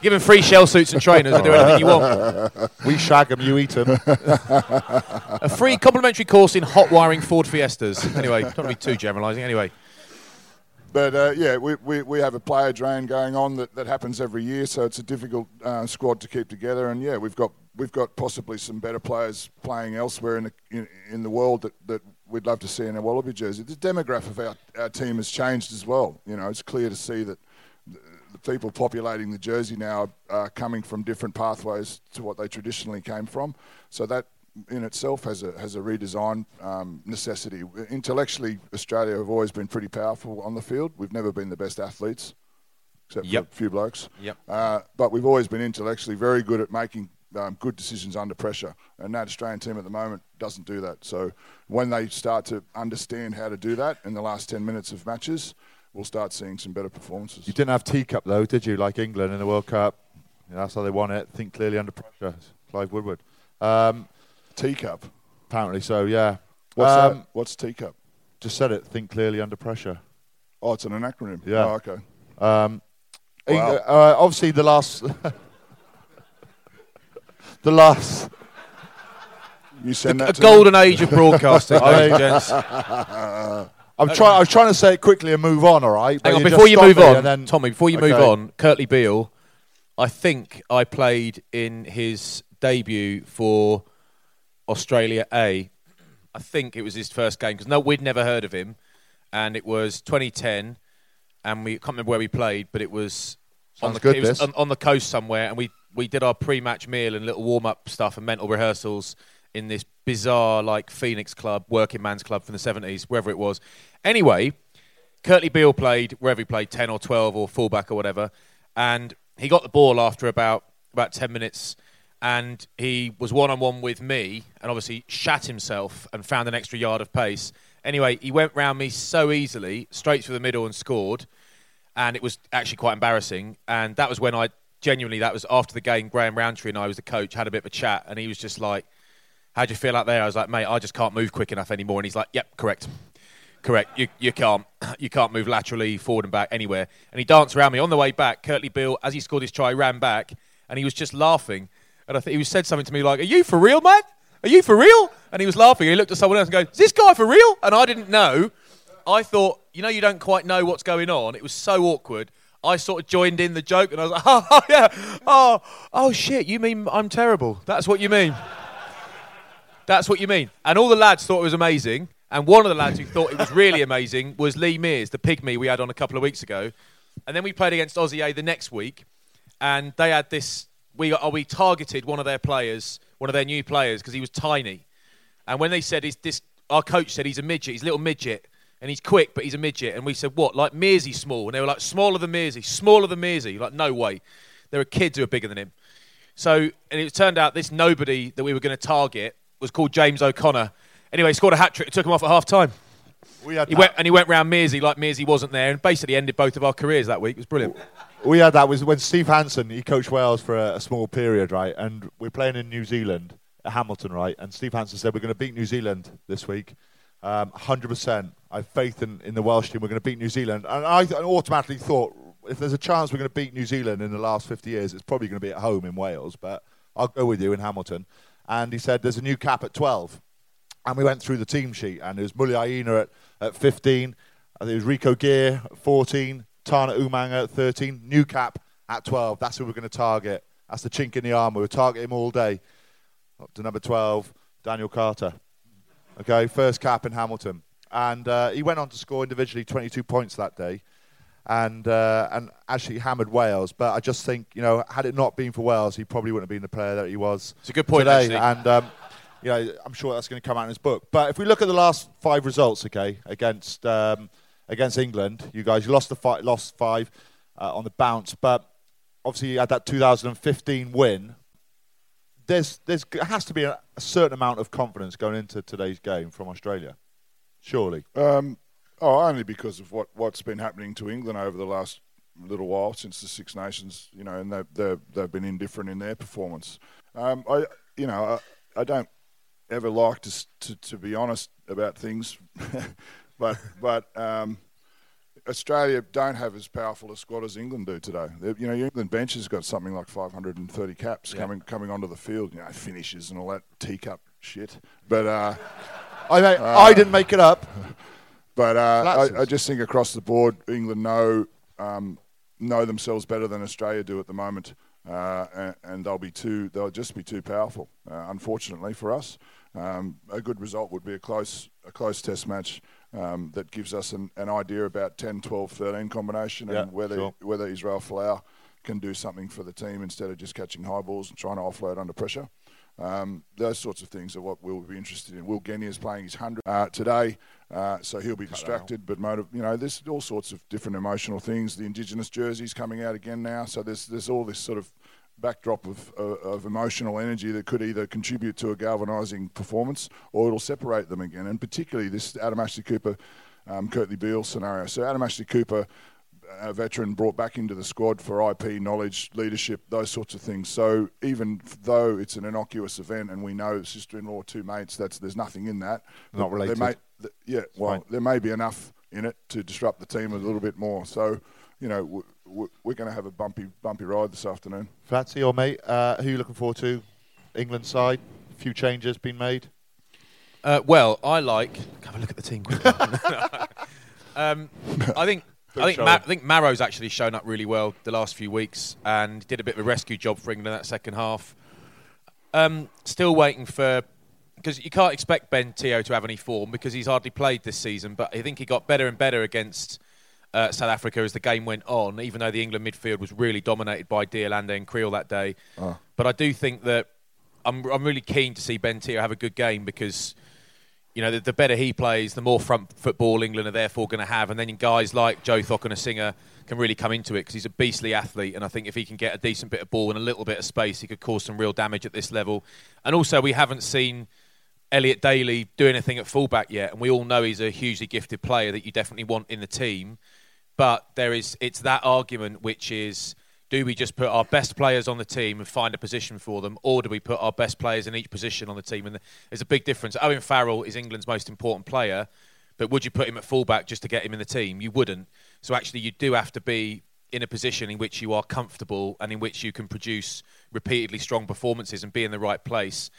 Give him free shell suits and trainers and do anything you want. We shag 'em, you eat 'em. A free complimentary course in hot wiring Ford Fiestas. Anyway, don't be too generalising. Anyway, But uh, yeah, we, we, we have a player drain going on that, that happens every year, so it's a difficult uh, squad to keep together. And yeah, we've got we've got possibly some better players playing elsewhere in the in, in the world that, that we'd love to see in a Wallaby jersey. The demographic of our, our team has changed as well. You know, it's clear to see that the, people populating the jersey now are coming from different pathways to what they traditionally came from. So that in itself has a has a redesign um, necessity. Intellectually, Australia have always been pretty powerful on the field. We've never been the best athletes, except Yep. for a few blokes. Yep. Uh, but we've always been intellectually very good at making um, good decisions under pressure, and that Australian team at the moment doesn't do that. So when they start to understand how to do that in the last ten minutes of matches, we'll start seeing some better performances. You didn't have teacup though, did you? Like England in the World Cup. Yeah, that's how they won it. Think clearly under pressure. Clive Woodward. Um, teacup. apparently so. Yeah. What's Um, that? What's teacup? Just said it. Think clearly under pressure. Oh, it's an acronym. Yeah. Oh, okay. Um, Eng- Wow. uh, obviously, the last, the last. You send a that to golden age of broadcasting, ladies and gents. I'm trying. I was trying to say it quickly and move on. All right. Hang on, you before you move on, and then- Tommy, before you move on, Kurtley Beale, I think I played in his debut for Australia A. I think it was his first game because no, we'd never heard of him, and it was 2010, and we can't remember where we played, but it was on the good, it was on, on the coast somewhere, and we we did our pre-match meal and little warm-up stuff and mental rehearsals in this bizarre like Phoenix Club, working man's club from the 70s, wherever it was. Anyway, Kurtley Beale played wherever he played, 10 or 12 or fullback or whatever, and he got the ball after about about 10 minutes, and he was one on one with me, and obviously shat himself and found an extra yard of pace. Anyway, he went round me so easily, straight through the middle, and scored, and it was actually quite embarrassing. And that was when I genuinely, that was after the game. Graham Rowntree and I was the coach, had a bit of a chat, and he was just like, "How do you feel out there?" I was like, "Mate, I just can't move quick enough anymore." And he's like, "Yep, correct." Correct. You, you can't you can't move laterally forward and back anywhere. And he danced around me on the way back. Kurtley Beale, as he scored his try, ran back and he was just laughing. And I think he said something to me like, "Are you for real, man? Are you for real?" And he was laughing. He looked at someone else and goes, "Is this guy for real?" And I didn't know. I thought, you know, you don't quite know what's going on. It was so awkward. I sort of joined in the joke and I was like, oh, "Oh yeah, oh oh shit, you mean I'm terrible? That's what you mean." That's what you mean. And all the lads thought it was amazing. And one of the lads who thought it was really amazing was Lee Mears, the pygmy we had on a couple of weeks ago. And then we played against Aussie A the next week, and they had this. We got, oh, we targeted one of their players, one of their new players, because he was tiny. And when they said he's this, our coach said he's a midget, he's a little midget, and he's quick, but he's a midget. And we said, what? Like Mearsy small? And they were like, smaller than Mearsy, smaller than Mearsy. Like, no way. There are kids who are bigger than him. So, and it turned out this nobody that we were going to target was called James O'Connor. Anyway, he scored a hat trick. Took him off at half time. We had He went and he went round Mearsy like Mearsy wasn't there, and basically ended both of our careers that week. It was brilliant. We had that was when Steve Hansen he coached Wales for a, a small period, right? And we're playing in New Zealand, at Hamilton, right? And Steve Hansen said we're going to beat New Zealand this week. Um, 100%. I have faith in, in the Welsh team. We're going to beat New Zealand. And I automatically thought if there's a chance we're going to beat New Zealand in the last 50 years, it's probably going to be at home in Wales. But I'll go with you in Hamilton. and he said, "There's a new cap at 12." And we went through the team sheet, and it was Muliaina at, at 15, and it was Rico Gear at 14, Tana Umaga at 13, new cap at 12. That's who we're going to target. That's the chink in the armour. We'll target him all day. Up to number 12, Daniel Carter. Okay, first cap in Hamilton. And uh, he went on to score individually 22 points that day and uh, and actually hammered Wales. But I just think, you know, had it not been for Wales, he probably wouldn't have been the player that he was It's a good point, today. actually. And, um, you know, I'm sure that's going to come out in his book. But if we look at the last five results, okay, against um, against England, you guys, you lost the fight, lost five uh, on the bounce, but obviously you had that 2015 win. There's there's there has to be a, a certain amount of confidence going into today's game from Australia, surely. Um, oh, only because of what, what's been happening to England over the last little while since the Six Nations, you know, and they've, they've, they've been indifferent in their performance. Um, I, you know, I, I don't ever like to, to, to be honest about things, but, but um, Australia don't have as powerful a squad as England do today. They're- You know, England bench has got something like 530 caps coming coming onto the field, you know, finishes and all that teacup shit. But uh, I mean, I didn't make it up. but uh, I, I just think across the board, England know um, know themselves better than Australia do at the moment, uh, and, and they'll be too they'll just be too powerful. Uh, unfortunately for us, um, a good result would be a close a close Test match um, that gives us an, an idea about 10, 12, 13 combination Yeah, and whether sure. whether Israel Folau can do something for the team instead of just catching high balls and trying to offload under pressure. Um, those sorts of things are what we'll be interested in. Will Genia is playing his 100 uh, today, uh, so he'll be distracted, but motiv- you know, there's all sorts of different emotional things. The Indigenous jerseys coming out again now, so there's there's all this sort of backdrop of, uh, of emotional energy that could either contribute to a galvanising performance or it'll separate them again, and particularly this Adam Ashley Cooper, um, Kurtley Beale scenario. So Adam Ashley Cooper a veteran brought back into the squad for IP, knowledge, leadership, those sorts of things. So even though it's an innocuous event and we know sister-in-law, two mates, that's there's nothing in that. Not There related. may, yeah, well, there may be enough in it to disrupt the team a little bit more. So, you know, we're going to have a bumpy, bumpy ride this afternoon. Fancy or mate, uh, who are you looking forward to? England side, a few changes been made. Uh, well, I like. Have a look at the team um, I think. I think, show Ma- I think Maro's actually shown up really well the last few weeks and did a bit of a rescue job for England in that second half. Um, still waiting for because you can't expect Ben Te'o to have any form because he's hardly played this season. But I think he got better and better against uh, South Africa as the game went on. Even though the England midfield was really dominated by de Allende and Kriel that day, but I do think that I'm I'm really keen to see Ben Te'o have a good game because you know, the, the better he plays, the more front football England are therefore going to have. And then guys like Joe Cokanasiga can really come into it because he's a beastly athlete. And I think if he can get a decent bit of ball and a little bit of space, he could cause some real damage at this level. And also, we haven't seen Elliot Daly do anything at fullback yet. And we all know he's a hugely gifted player that you definitely want in the team. But there is, it's that argument which is. Do we just put our best players on the team and find a position for them, or do we put our best players in each position on the team? And there's a big difference. Owen Farrell is England's most important player, but would you put him at fullback just to get him in the team? You wouldn't. So actually, you do have to be in a position in which you are comfortable and in which you can produce repeatedly strong performances and be in the right place.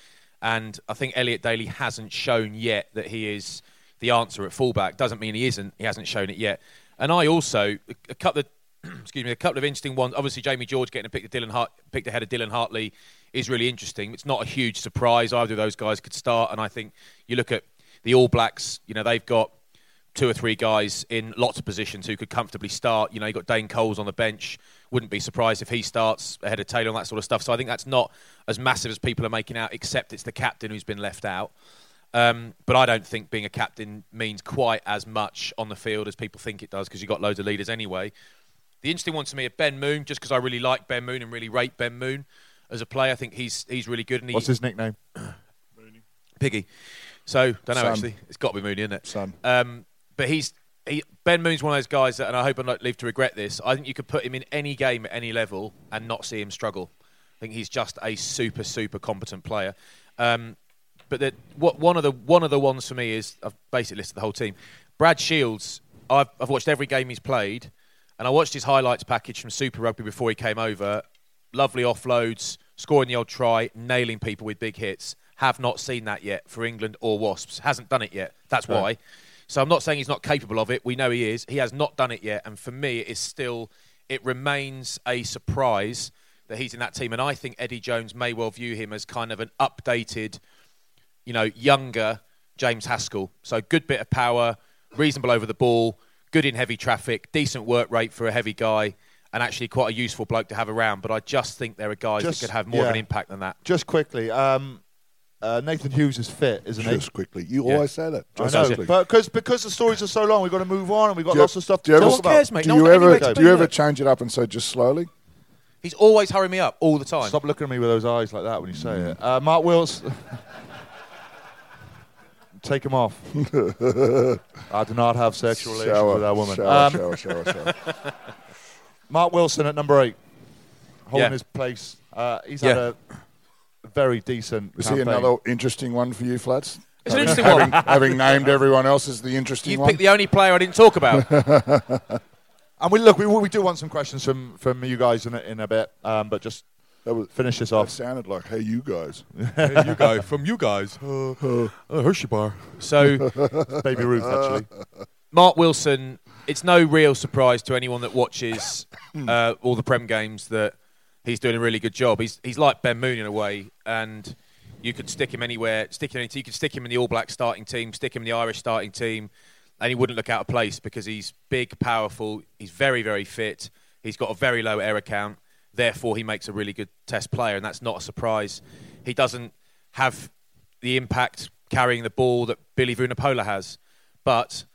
And I think Elliot Daly hasn't shown yet that he is the answer at fullback. Doesn't mean he isn't. He hasn't shown it yet. And I also a couple of excuse me, a couple of interesting ones. Obviously, Jamie George getting a pick, of Dylan Hart, picked ahead of Dylan Hartley is really interesting. It's not a huge surprise. Either of those guys could start, and I think you look at the All Blacks. You know, they've got two or three guys in lots of positions who could comfortably start. You know, you've got Dane Coles on the bench. Wouldn't be surprised if he starts ahead of Taylor and that sort of stuff. So I think that's not as massive as people are making out, except it's the captain who's been left out. Um, but I don't think being a captain means quite as much on the field as people think it does because you've got loads of leaders anyway. The interesting one to me is Ben Moon, just because I really like Ben Moon and really rate Ben Moon as a player. I think he's he's really good. And he, What's his nickname? Piggy. So don't know Son. actually. It's got to be Mooney, isn't it? Son. Um, but he's he, Ben Moon's one of those guys that, and I hope I don't live to regret this. I think you could put him in any game at any level and not see him struggle. I think he's just a super super competent player. Um, but that what one of the one of the ones for me is I've basically listed the whole team. Brad Shields. I've, I've watched every game he's played, and I watched his highlights package from Super Rugby before he came over. Lovely offloads, scoring the old try, nailing people with big hits. Have not seen that yet for England or Wasps. Hasn't done it yet. That's Right. why. So I'm not saying he's not capable of it. We know he is. He has not done it yet, and for me, it is still. It remains a surprise that he's in that team, and I think Eddie Jones may well view him as kind of an updated, you know, younger James Haskell. So good bit of power, reasonable over the ball, good in heavy traffic, decent work rate for a heavy guy, and actually quite a useful bloke to have around. But I just think there are guys Just- that could have more of an impact than that. Just quickly, um, uh, Nathan Hughes is fit, isn't he? Just quickly. You Yeah. always say that. I know, quickly. but because because the stories are so long, we've got to move on, and we've got Do you- lots of stuff do to you talk ever- about. cares, mate? do No you one- ever do you ever look. change it up and say just slowly? He's always hurrying me up all the time. Stop looking at me with those eyes like that when you say it. Uh, Mark Wills. Take him off. I do not have sexual relations Shower, with that woman. Shower, Um, shower, shower, shower. Mark Wilson at number eight, holding Yeah. his place. Uh, he's Yeah. had a very decent. Is he another interesting one for you, Flats? It's an interesting having, one. having named everyone else as the interesting You've one. picked the only player I didn't talk about. And we look, we, we do want some questions from, from you guys in a, in a bit, um, but just that, was, finish this that off. sounded like, hey, you guys. Hey, you guys, from you guys, uh, Hershey bar, so Baby Ruth actually. Mark Wilson, it's no real surprise to anyone that watches uh, all the Prem games that he's doing a really good job. He's he's like Ben Moon in a way, and you could stick him anywhere. Stick him. You could stick him in the All Black starting team, stick him in the Irish starting team, and he wouldn't look out of place because he's big, powerful. He's very, very fit. He's got a very low error count. Therefore, he makes a really good Test player, and that's not a surprise. He doesn't have the impact carrying the ball that Billy Vunipola has, but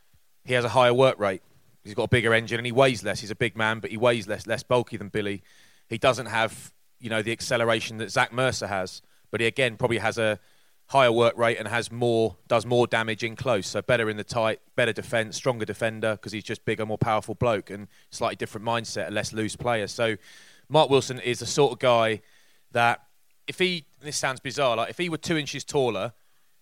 he has a higher work rate. He's got a bigger engine and he weighs less. He's a big man, but he weighs less, less bulky than Billy. He doesn't have, you know, the acceleration that Zach Mercer has, but he again probably has a higher work rate and has more, does more damage in close. So better in the tight, better defense, stronger defender because he's just bigger, more powerful bloke and slightly different mindset, a less loose player. So Mark Wilson is the sort of guy that if he, this sounds bizarre, like if he were two inches taller,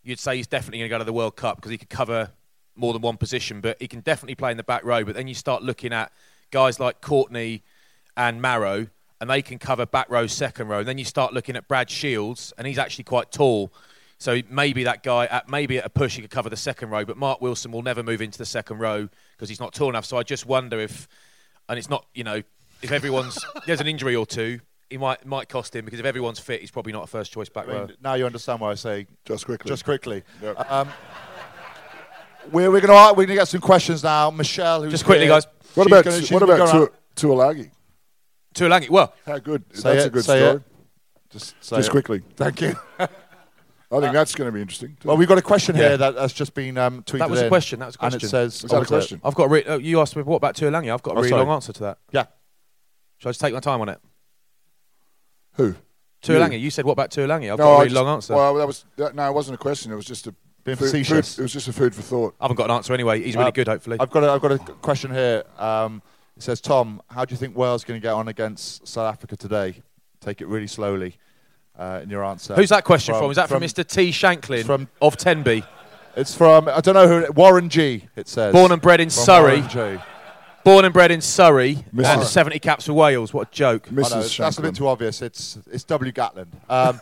you'd say he's definitely going to go to the World Cup because he could cover more than one position, but he can definitely play in the back row. But then you start looking at guys like Courtney and Maro, and they can cover back row, second row. And then you start looking at Brad Shields, and he's actually quite tall. So maybe that guy, at, maybe at a push, he could cover the second row. But Mark Wilson will never move into the second row because he's not tall enough. So I just wonder if, and it's not, you know, if everyone's there's an injury or two, he might might cost him because if everyone's fit, he's probably not a first choice back I mean, row. now you understand why I say Just quickly. just quickly. Yep. Um, we're we're gonna we're gonna get some questions now. Michelle, who's Just quickly, here, guys. What about, gonna- what gonna about go around- Tu- Tuilagi? Tuilagi, well, How good? Say That's it, a good say story. it. Just, say Just it. quickly. Thank you. I think that's going to be interesting. Well, we've got a question Yeah. here that has just been um, tweeted That was a question, that was a question. And it question. says, Was that a it? question? I've got a re- oh, you asked me what about Tuilagi. I've got a Oh, really sorry. long answer to that. Yeah. Shall I just take my time on it? Who? Tuilagi, you said what about Tuilagi? I've No, got a really just- long answer. Well, that was that, no, it wasn't a question. It was just a Being food, food- it was just a food for thought. I haven't got an answer anyway. He's really Uh, good, hopefully. I've got a, I've got a question here. Um, it says, Tom, how do you think Wales going to get on against South Africa today? Take it really slowly uh, in your answer. Who's that question from? Is that from, from Mr. T. Shanklin from- of Tenby? It's from I don't know who. Warren G. It says. Born and bred in From Surrey. Warren G. Born and bred in Surrey. Mrs. And 70 caps for Wales. What a joke. I know, Mrs. that's a Shanklin. bit too obvious. It's it's W Gatland. Um,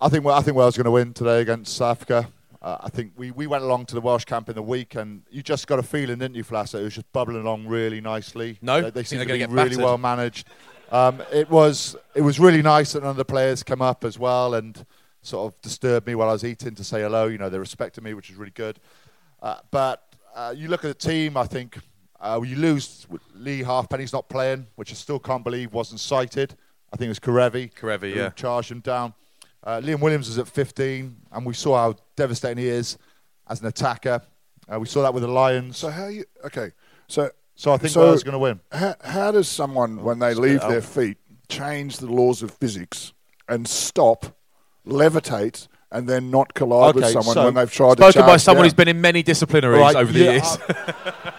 I think I think Wales are going to win today against South Africa. Uh, I think we, we went along to the Welsh camp in the week, and you just got a feeling, didn't you, Flass? that It was just bubbling along really nicely. No, they, they think seemed they're to gonna be get really battered. well managed. Um, it was it was really nice that none of the players come up as well and sort of disturbed me while I was eating to say hello. You know, they respected me, which is really good. Uh, but uh, you look at the team, I think uh, you lose Leigh Halfpenny's not playing, which I still can't believe wasn't cited. I think it was Kerevi. Kerevi, yeah. charged him down. Uh, Liam Williams was at 15, and we saw how devastating he is as an attacker. Uh, we saw that with the Lions. So how you? Okay. So So I think so Wales are going to win. How, how does someone, when they leave their feet, change the laws of physics and stop, levitate, and then not collide with someone so- when they've tried to Spoken by someone down? who's been in many disciplinaries Right, over the yeah, years.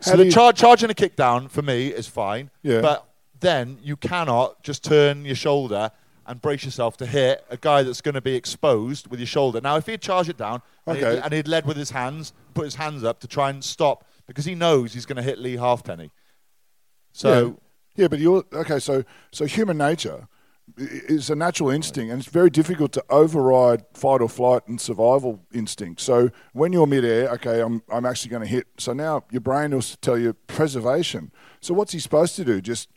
So the char- charging a kick down for me is fine. Yeah. But then you cannot just turn your shoulder and brace yourself to hit a guy that's going to be exposed with your shoulder. Now, if he'd charged it down and, Okay. he'd, and he'd led with his hands, put his hands up to try and stop because he knows he's going to hit Leigh Halfpenny. So yeah. yeah, but you're okay. So so human nature is a natural instinct, and it's very difficult to override fight or flight and survival instinct. So when you're midair, okay, I'm I'm actually going to hit. So now your brain will tell you preservation. So what's he supposed to do? Just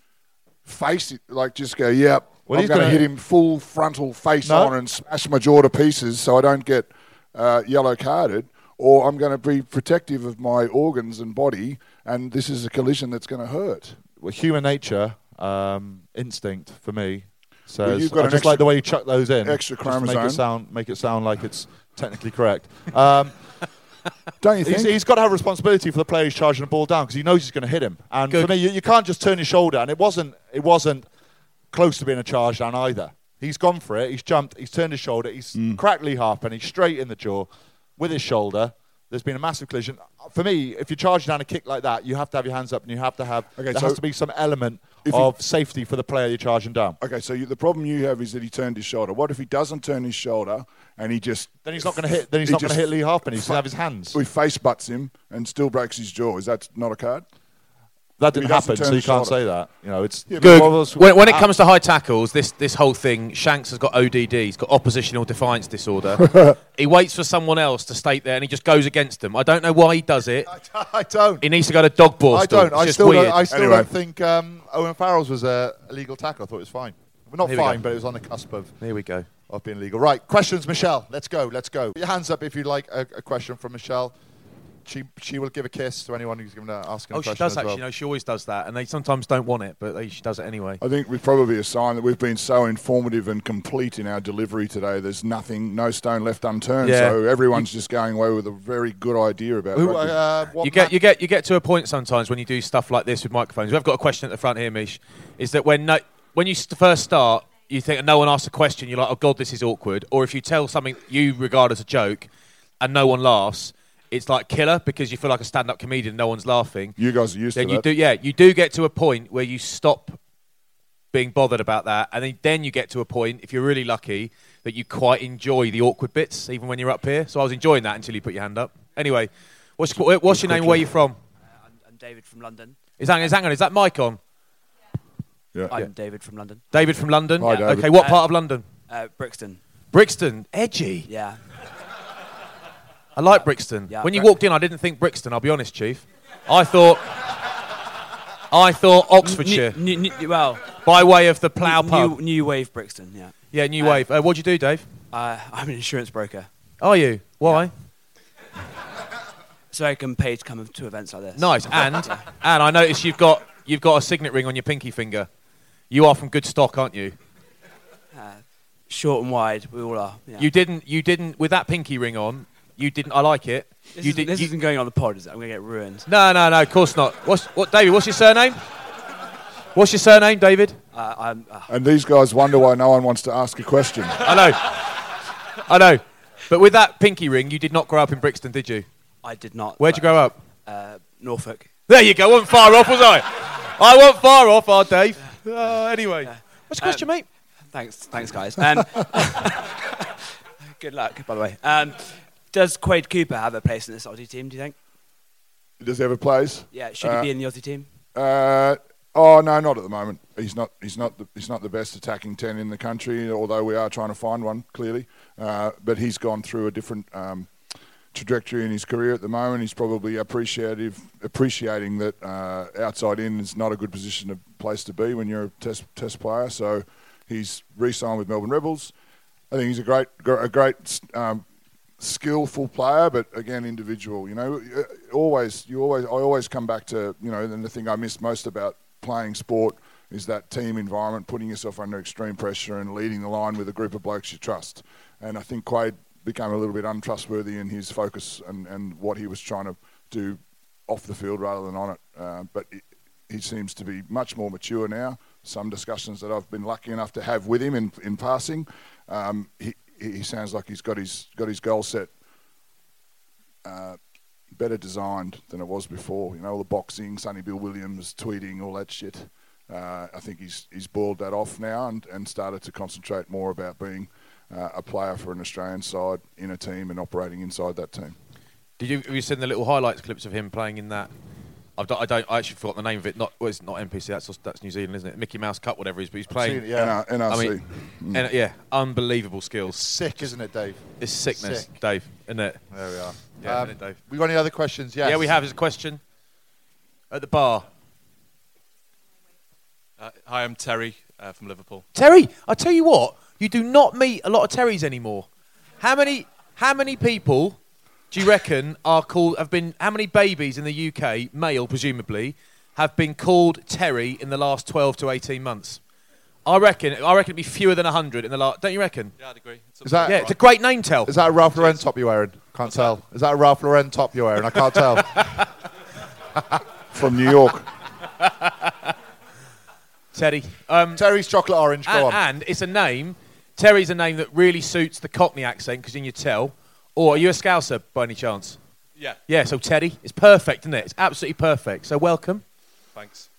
face it, like just go, yep. Well, I'm going to hit him full frontal face No. on and smash my jaw to pieces, so I don't get uh, yellow carded. Or I'm going to be protective of my organs and body, and this is a collision that's going to hurt. well, human nature, um, instinct for me says. you've got I just like the way you chuck those in. extra just make it sound make it sound like it's technically correct. Um, Don't you think? he's, he's got to have responsibility for the player who's charging the ball down because he knows he's going to hit him. And Good. for me, you, you can't just turn your shoulder. And it wasn't it wasn't close to being a charge down either. He's gone for it. He's jumped. He's turned his shoulder. He's Mm. cracked Lee he's straight in the jaw with his shoulder. There's been a massive collision. For me, if you're charging down a kick like that, you have to have your hands up and you have to have. Okay, there so has to be some element if he- of safety for the player you're charging down. Okay, so you, the problem you have is that he turned his shoulder. What if he doesn't turn his shoulder and he just Then he's not going to hit. Then he's he not going to hit Leigh Halfpenny. He's going to have his hands. We face butts him and still breaks his jaw. Is that not a card? That didn't happen, so you can't say that. You know, it's Yeah, Good. When, when it comes to high tackles, this this whole thing, Shanks has got ODD. He's got oppositional defiance disorder. he waits for someone else to state there, and he just goes against them. I don't know why he does it. I don't. He needs to go to dog ball. I don't. I just still weird. don't. I still Anyway. don't think um, Owen Farrell's was a illegal tackle. I thought it was fine. Well, not Here fine, go. but it was on the cusp of, Here we go. of being legal. Right. Questions, Michelle. Let's go. Let's go. Put your hands up if you'd like a, a question from Michelle. She she will give a kiss to anyone who's given a, asking Oh, a she does as actually. well. You know, she always does that, and they sometimes don't want it, but they, she does it anyway. I think we're probably a sign that we've been so informative and complete in our delivery today. There's nothing, no stone left unturned. Yeah. So everyone's just going away with a very good idea about Who, uh, what you get ma- you get you get to a point sometimes when you do stuff like this with microphones. We've got a question at the front here, Mish. Is that when no, when you first start, you think no one asks a question, you're like, oh god, this is awkward. Or if you tell something you regard as a joke, and no one laughs, it's like killer because you feel like a stand-up comedian. No one's laughing. you guys are used then to you that. do yeah you do get to a point where you stop being bothered about that and then, then you get to a point if you're really lucky that you quite enjoy the awkward bits even when you're up here so i was enjoying that until you put your hand up anyway what's, what's your name where are you from I'm, I'm David from London. is that, is, hang on, is that mic on Yeah. I'm David from London. david from london Hi, David. okay what Uh, part of london Uh, Brixton. brixton edgy Yeah. I like brixton Yeah, when you Bri- walked in i didn't think brixton i'll be honest chief i thought i thought oxfordshire New, new, new, well, by way of the plough new, pub new wave Brixton. Yeah. yeah new uh, wave uh, what'd you do dave Uh, I'm an insurance broker, Are you? Why? so I can pay to come to events like this. Nice. And and I noticed you've got you've got a signet ring on your pinky finger. You are from good stock, aren't you? Short and wide, we all are. Yeah. You didn't you didn't with that pinky ring on. You didn't. I like it. this you isn't, did. this you- isn't going on the pod, is it? I'm going to get ruined. no, no, no. Of course not. What's what, David? What's your surname? What's your surname, David? Uh, I'm, uh, and these guys wonder why no one wants to ask a question. I know. I know. But with that pinky ring, you did not grow up in Brixton, did you? I did not. Where'd you grow up? Uh, Norfolk. There you go. I wasn't far off, was I? I wasn't far off, our Dave. Uh, anyway, what's the question, mate? Thanks, thanks, guys. Um, good luck, by the way. Um, does Quade Cooper have a place in this Aussie team? Do you think? Does he have a place? Yeah, should Uh, he be in the Aussie team? Uh, oh no, not at the moment. He's not. He's not. The, he's not the best attacking ten in the country. Although we are trying to find one clearly. Uh, but he's gone through a different um, trajectory in his career at the moment. He's probably appreciative, appreciating that uh, outside in is not a good position, a place to be when you're a test test player. So he's re-signed with Melbourne Rebels. I think he's a great, a great um, skillful player, but again, individual. You know, Uh, always, you always, I always come back to, you know, and the thing I miss most about playing sport is that team environment, putting yourself under extreme pressure and leading the line with a group of blokes you trust. And I think Quade became a little bit untrustworthy in his focus and, and what he was trying to do off the field rather than on it. Uh, but it, he seems to be much more mature now. Some discussions that I've been lucky enough to have with him in, in passing, um, he, he sounds like he's got his got his goal set uh, better designed than it was before. You know, all the boxing, Sonny Bill Williams tweeting, all that shit. Uh, I think he's he's boiled that off now and, and started to concentrate more about being uh, a player for an Australian side in a team and operating inside that team. Did you have you seen the little highlights clips of him playing in that I've don't, I don't. I actually forgot the name of it. Not well, it's not NPC. That's that's New Zealand, isn't it? Mickey Mouse Cup, whatever it is. But he's playing. seen it, yeah. N- NRC. I mean, and, yeah, unbelievable skills. Sick, isn't it, Dave? It's sickness, Sick. Dave, isn't it? There we are. Yeah, Um, isn't it, Dave? we got any other questions? Yes. Yeah, we have. There's a question at the bar. Uh, hi, I'm Terry uh, from Liverpool. Terry, I tell you what, you do not meet a lot of Terrys anymore. How many? How many people do you reckon are called? Have been? How many babies in the UK, male presumably, have been called Terry in the last 12 to 18 months? I reckon. I reckon it'd be fewer than 100 in the last. Don't you reckon? Yeah, I'd agree. It's Is that Yeah, it's a great name tell. is that a Ralph Lauren top you're wearing? Can't tell. Is that a Ralph Lauren top you're wearing? I can't tell. From New York. Teddy. Um, Terry's chocolate orange. Go and, on. and it's a name. Terry's a name that really suits the Cockney accent because in your tell. Or are you a Scouser by any chance? Yeah, Yeah, so Teddy. It's perfect, isn't it? It's absolutely perfect. So welcome. thanks.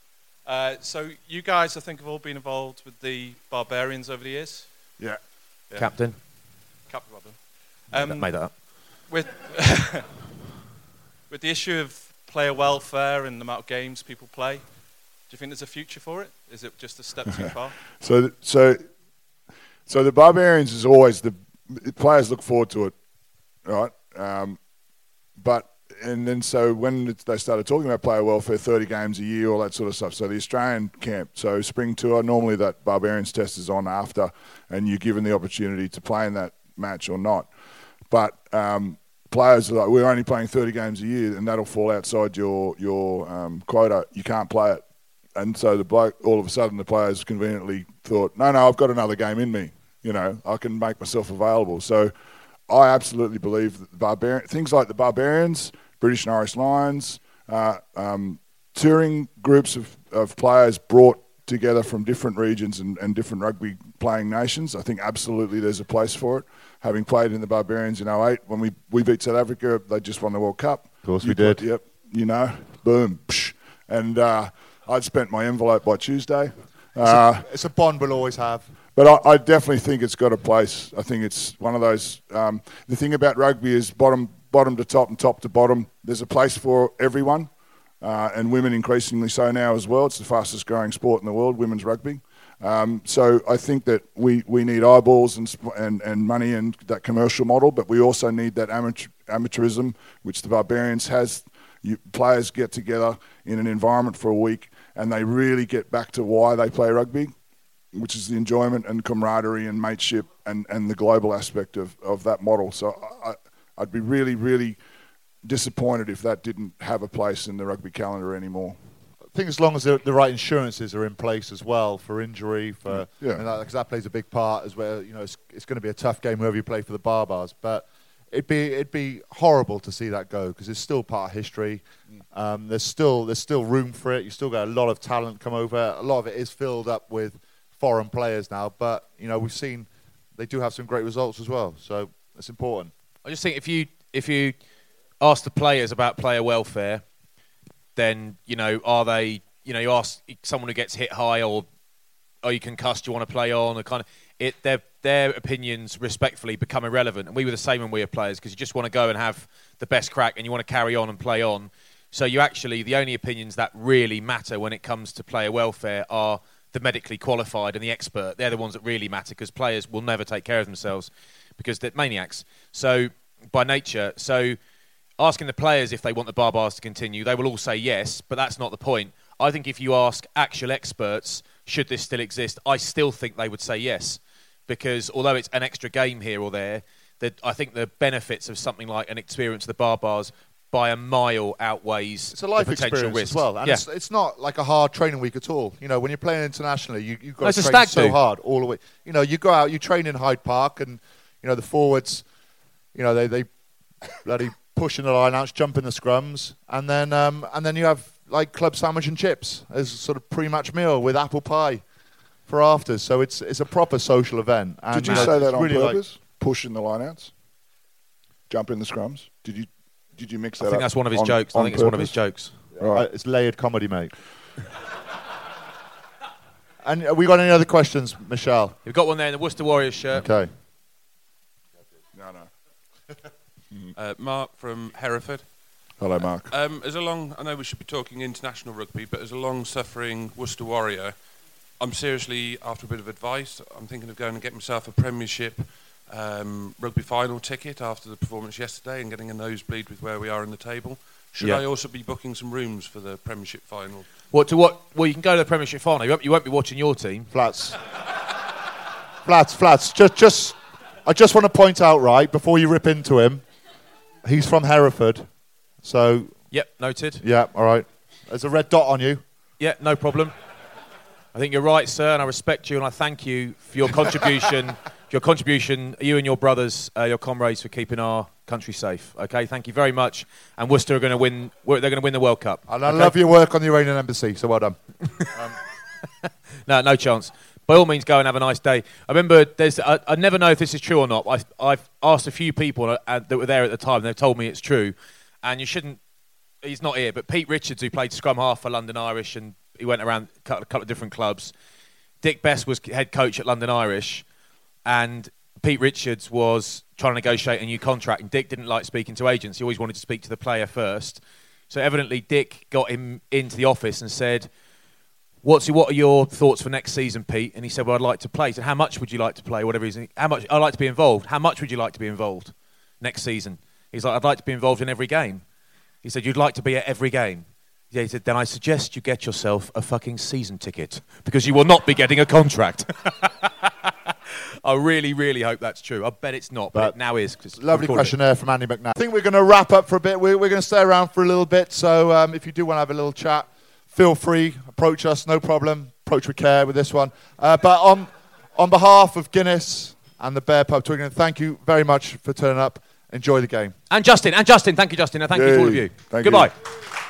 Uh, so you guys, I think, have all been involved with the Barbarians over the years. Yeah. Yeah. Captain. Captain Robin. Um, made that up. with with the issue of player welfare and the amount of games people play, do you think there's a future for it? Is it just a step too far? So, so, so the Barbarians is always the, the players look forward to it, right? Um, but and then so when they started talking about player welfare, 30 games a year, all that sort of stuff. So the Australian camp, so spring tour, normally that Barbarians test is on after, and you're given the opportunity to play in that match or not. But um, players are like, we're only playing 30 games a year, and that'll fall outside your your um, quota. You can't play it. And so the bloke, all of a sudden, the players conveniently thought, no, no, I've got another game in me. You know, I can make myself available. So I absolutely believe that the barbarian things like the Barbarians, British and Irish Lions, uh, um, touring groups of, of players brought together from different regions and, and different rugby playing nations. I think absolutely there's a place for it. Having played in the Barbarians in 08, when we, we beat South Africa, they just won the World Cup. Of course You we did. put- Yep, you know, boom, psh. and uh, I'd spent my envelope by Tuesday. Uh, it's a bond we'll always have. But I, I definitely think it's got a place. I think it's one of those. Um, the thing about rugby is bottom, bottom to top, and top to bottom. There's a place for everyone, uh, and women increasingly so now as well. It's the fastest growing sport in the world, women's rugby. Um, so I think that we, we need eyeballs and, and and money and that commercial model, but we also need that amateur, amateurism, which the Barbarians has. You, players get together in an environment for a week, and they really get back to why they play rugby which is the enjoyment and camaraderie and mateship and, and the global aspect of, of that model. So I, I'd be really, really disappointed if that didn't have a place in the rugby calendar anymore. I think as long as the, the right insurances are in place as well for injury, for Yeah. because that, that plays a big part as well. You know, it's, it's going to be a tough game whoever you play for the Barbars, but it'd be it'd be horrible to see that go because it's still part of history. Um, there's still there's still room for it. You still got a lot of talent come over. A lot of it is filled up with foreign players now, but you know we've seen they do have some great results as well. So it's important. I just think if you if you ask the players about player welfare, then you know are they you know you ask someone who gets hit high or are you concussed? You want to play on? Or kind of it their their opinions respectfully become irrelevant. And we were the same when we were players because you just want to go and have the best crack and you want to carry on and play on. So you actually the only opinions that really matter when it comes to player welfare are the medically qualified and the expert. They're the ones that really matter because players will never take care of themselves because they're maniacs. So by nature, so asking the players if they want the bar bars to continue, they will all say yes, but that's not the point. I think if you ask actual experts, should this still exist, I still think they would say yes, because although it's an extra game here or there, that I think the benefits of something like an experience of the Barbars by a mile outweighs It's a life the potential experience risks. as well, and yeah. it's, it's not like a hard training week at all. You know, when you're playing internationally, you you've got No, it's to a train stag so do. hard all the way. You know, you go out, you train in Hyde Park, and you know the forwards, you know they they bloody pushing the line outs, jumping the scrums, and then um, and then you have like club sandwich and chips as a sort of pre-match meal with apple pie for afters. So it's it's a proper social event. And, Did you know, say that on really like- purpose? Pushing the lineouts, jump in the scrums. Did you did you mix that I think up that's one of his on- jokes. I on think it's one of his purpose? jokes. Right. Uh, it's layered comedy, mate. and have we got any other questions, Michelle? We've got one there in the Worcester Warriors shirt. Okay. No, no. Uh, Mark from Hereford. Hello, Mark. Um, as a long, I know we should be talking international rugby, but as a long-suffering Worcester Warrior, I'm seriously after a bit of advice. I'm thinking of going and getting myself a Premiership um, rugby final ticket after the performance yesterday and getting a nosebleed with where we are in the table. Should Yeah. I also be booking some rooms for the Premiership final? What to what? Well, you can go to the Premiership final. You won't, you won't be watching your team. Flats. flats, flats. Just, just. I just want to point out, right, before you rip into him, he's from Hereford, so Yep, noted. yeah, all right. There's a red dot on you. Yeah, no problem. I think you're right, sir, and I respect you, and I thank you for your contribution. your contribution, you and your brothers, uh, your comrades, for keeping our country safe. Okay, thank you very much. And Worcester are going to win. They're going to win the World Cup. And I okay? love your work on the Iranian embassy, so well done. No, no chance. By all means, go and have a nice day. I remember there's. I, I never know if this is true or not. I, I've asked a few people uh, that were there at the time. and They've told me it's true, and you shouldn't. He's not here, but Pete Richards, who played scrum half for London Irish, and he went around a couple of different clubs. Dick Best was head coach at London Irish, and Pete Richards was trying to negotiate a new contract. And Dick didn't like speaking to agents. He always wanted to speak to the player first. So evidently, Dick got him into the office and said, What's what are your thoughts for next season, Pete? And he said, "Well, I'd like to play." Said, "How much would you like to play? Whatever reason, how much? I'd like to be involved. How much would you like to be involved next season?" He's like, "I'd like to be involved in every game." He said, "You'd like to be at every game." Yeah, he said, "Then I suggest you get yourself a fucking season ticket because you will not be getting a contract." I really, really hope that's true. I bet it's not, but, But it now is. Lovely question there from Andy McNab. I think we're going to wrap up for a bit. We're, we're going to stay around for a little bit. So um, if you do want to have a little chat, feel free. Approach us, no problem. Approach with care with this one. Uh, but on, on behalf of Guinness and the Bear Pub Twickenham, thank you very much for turning up. Enjoy the game. And Justin, and Justin, thank you, Justin, and thank you to all of you. Thank you.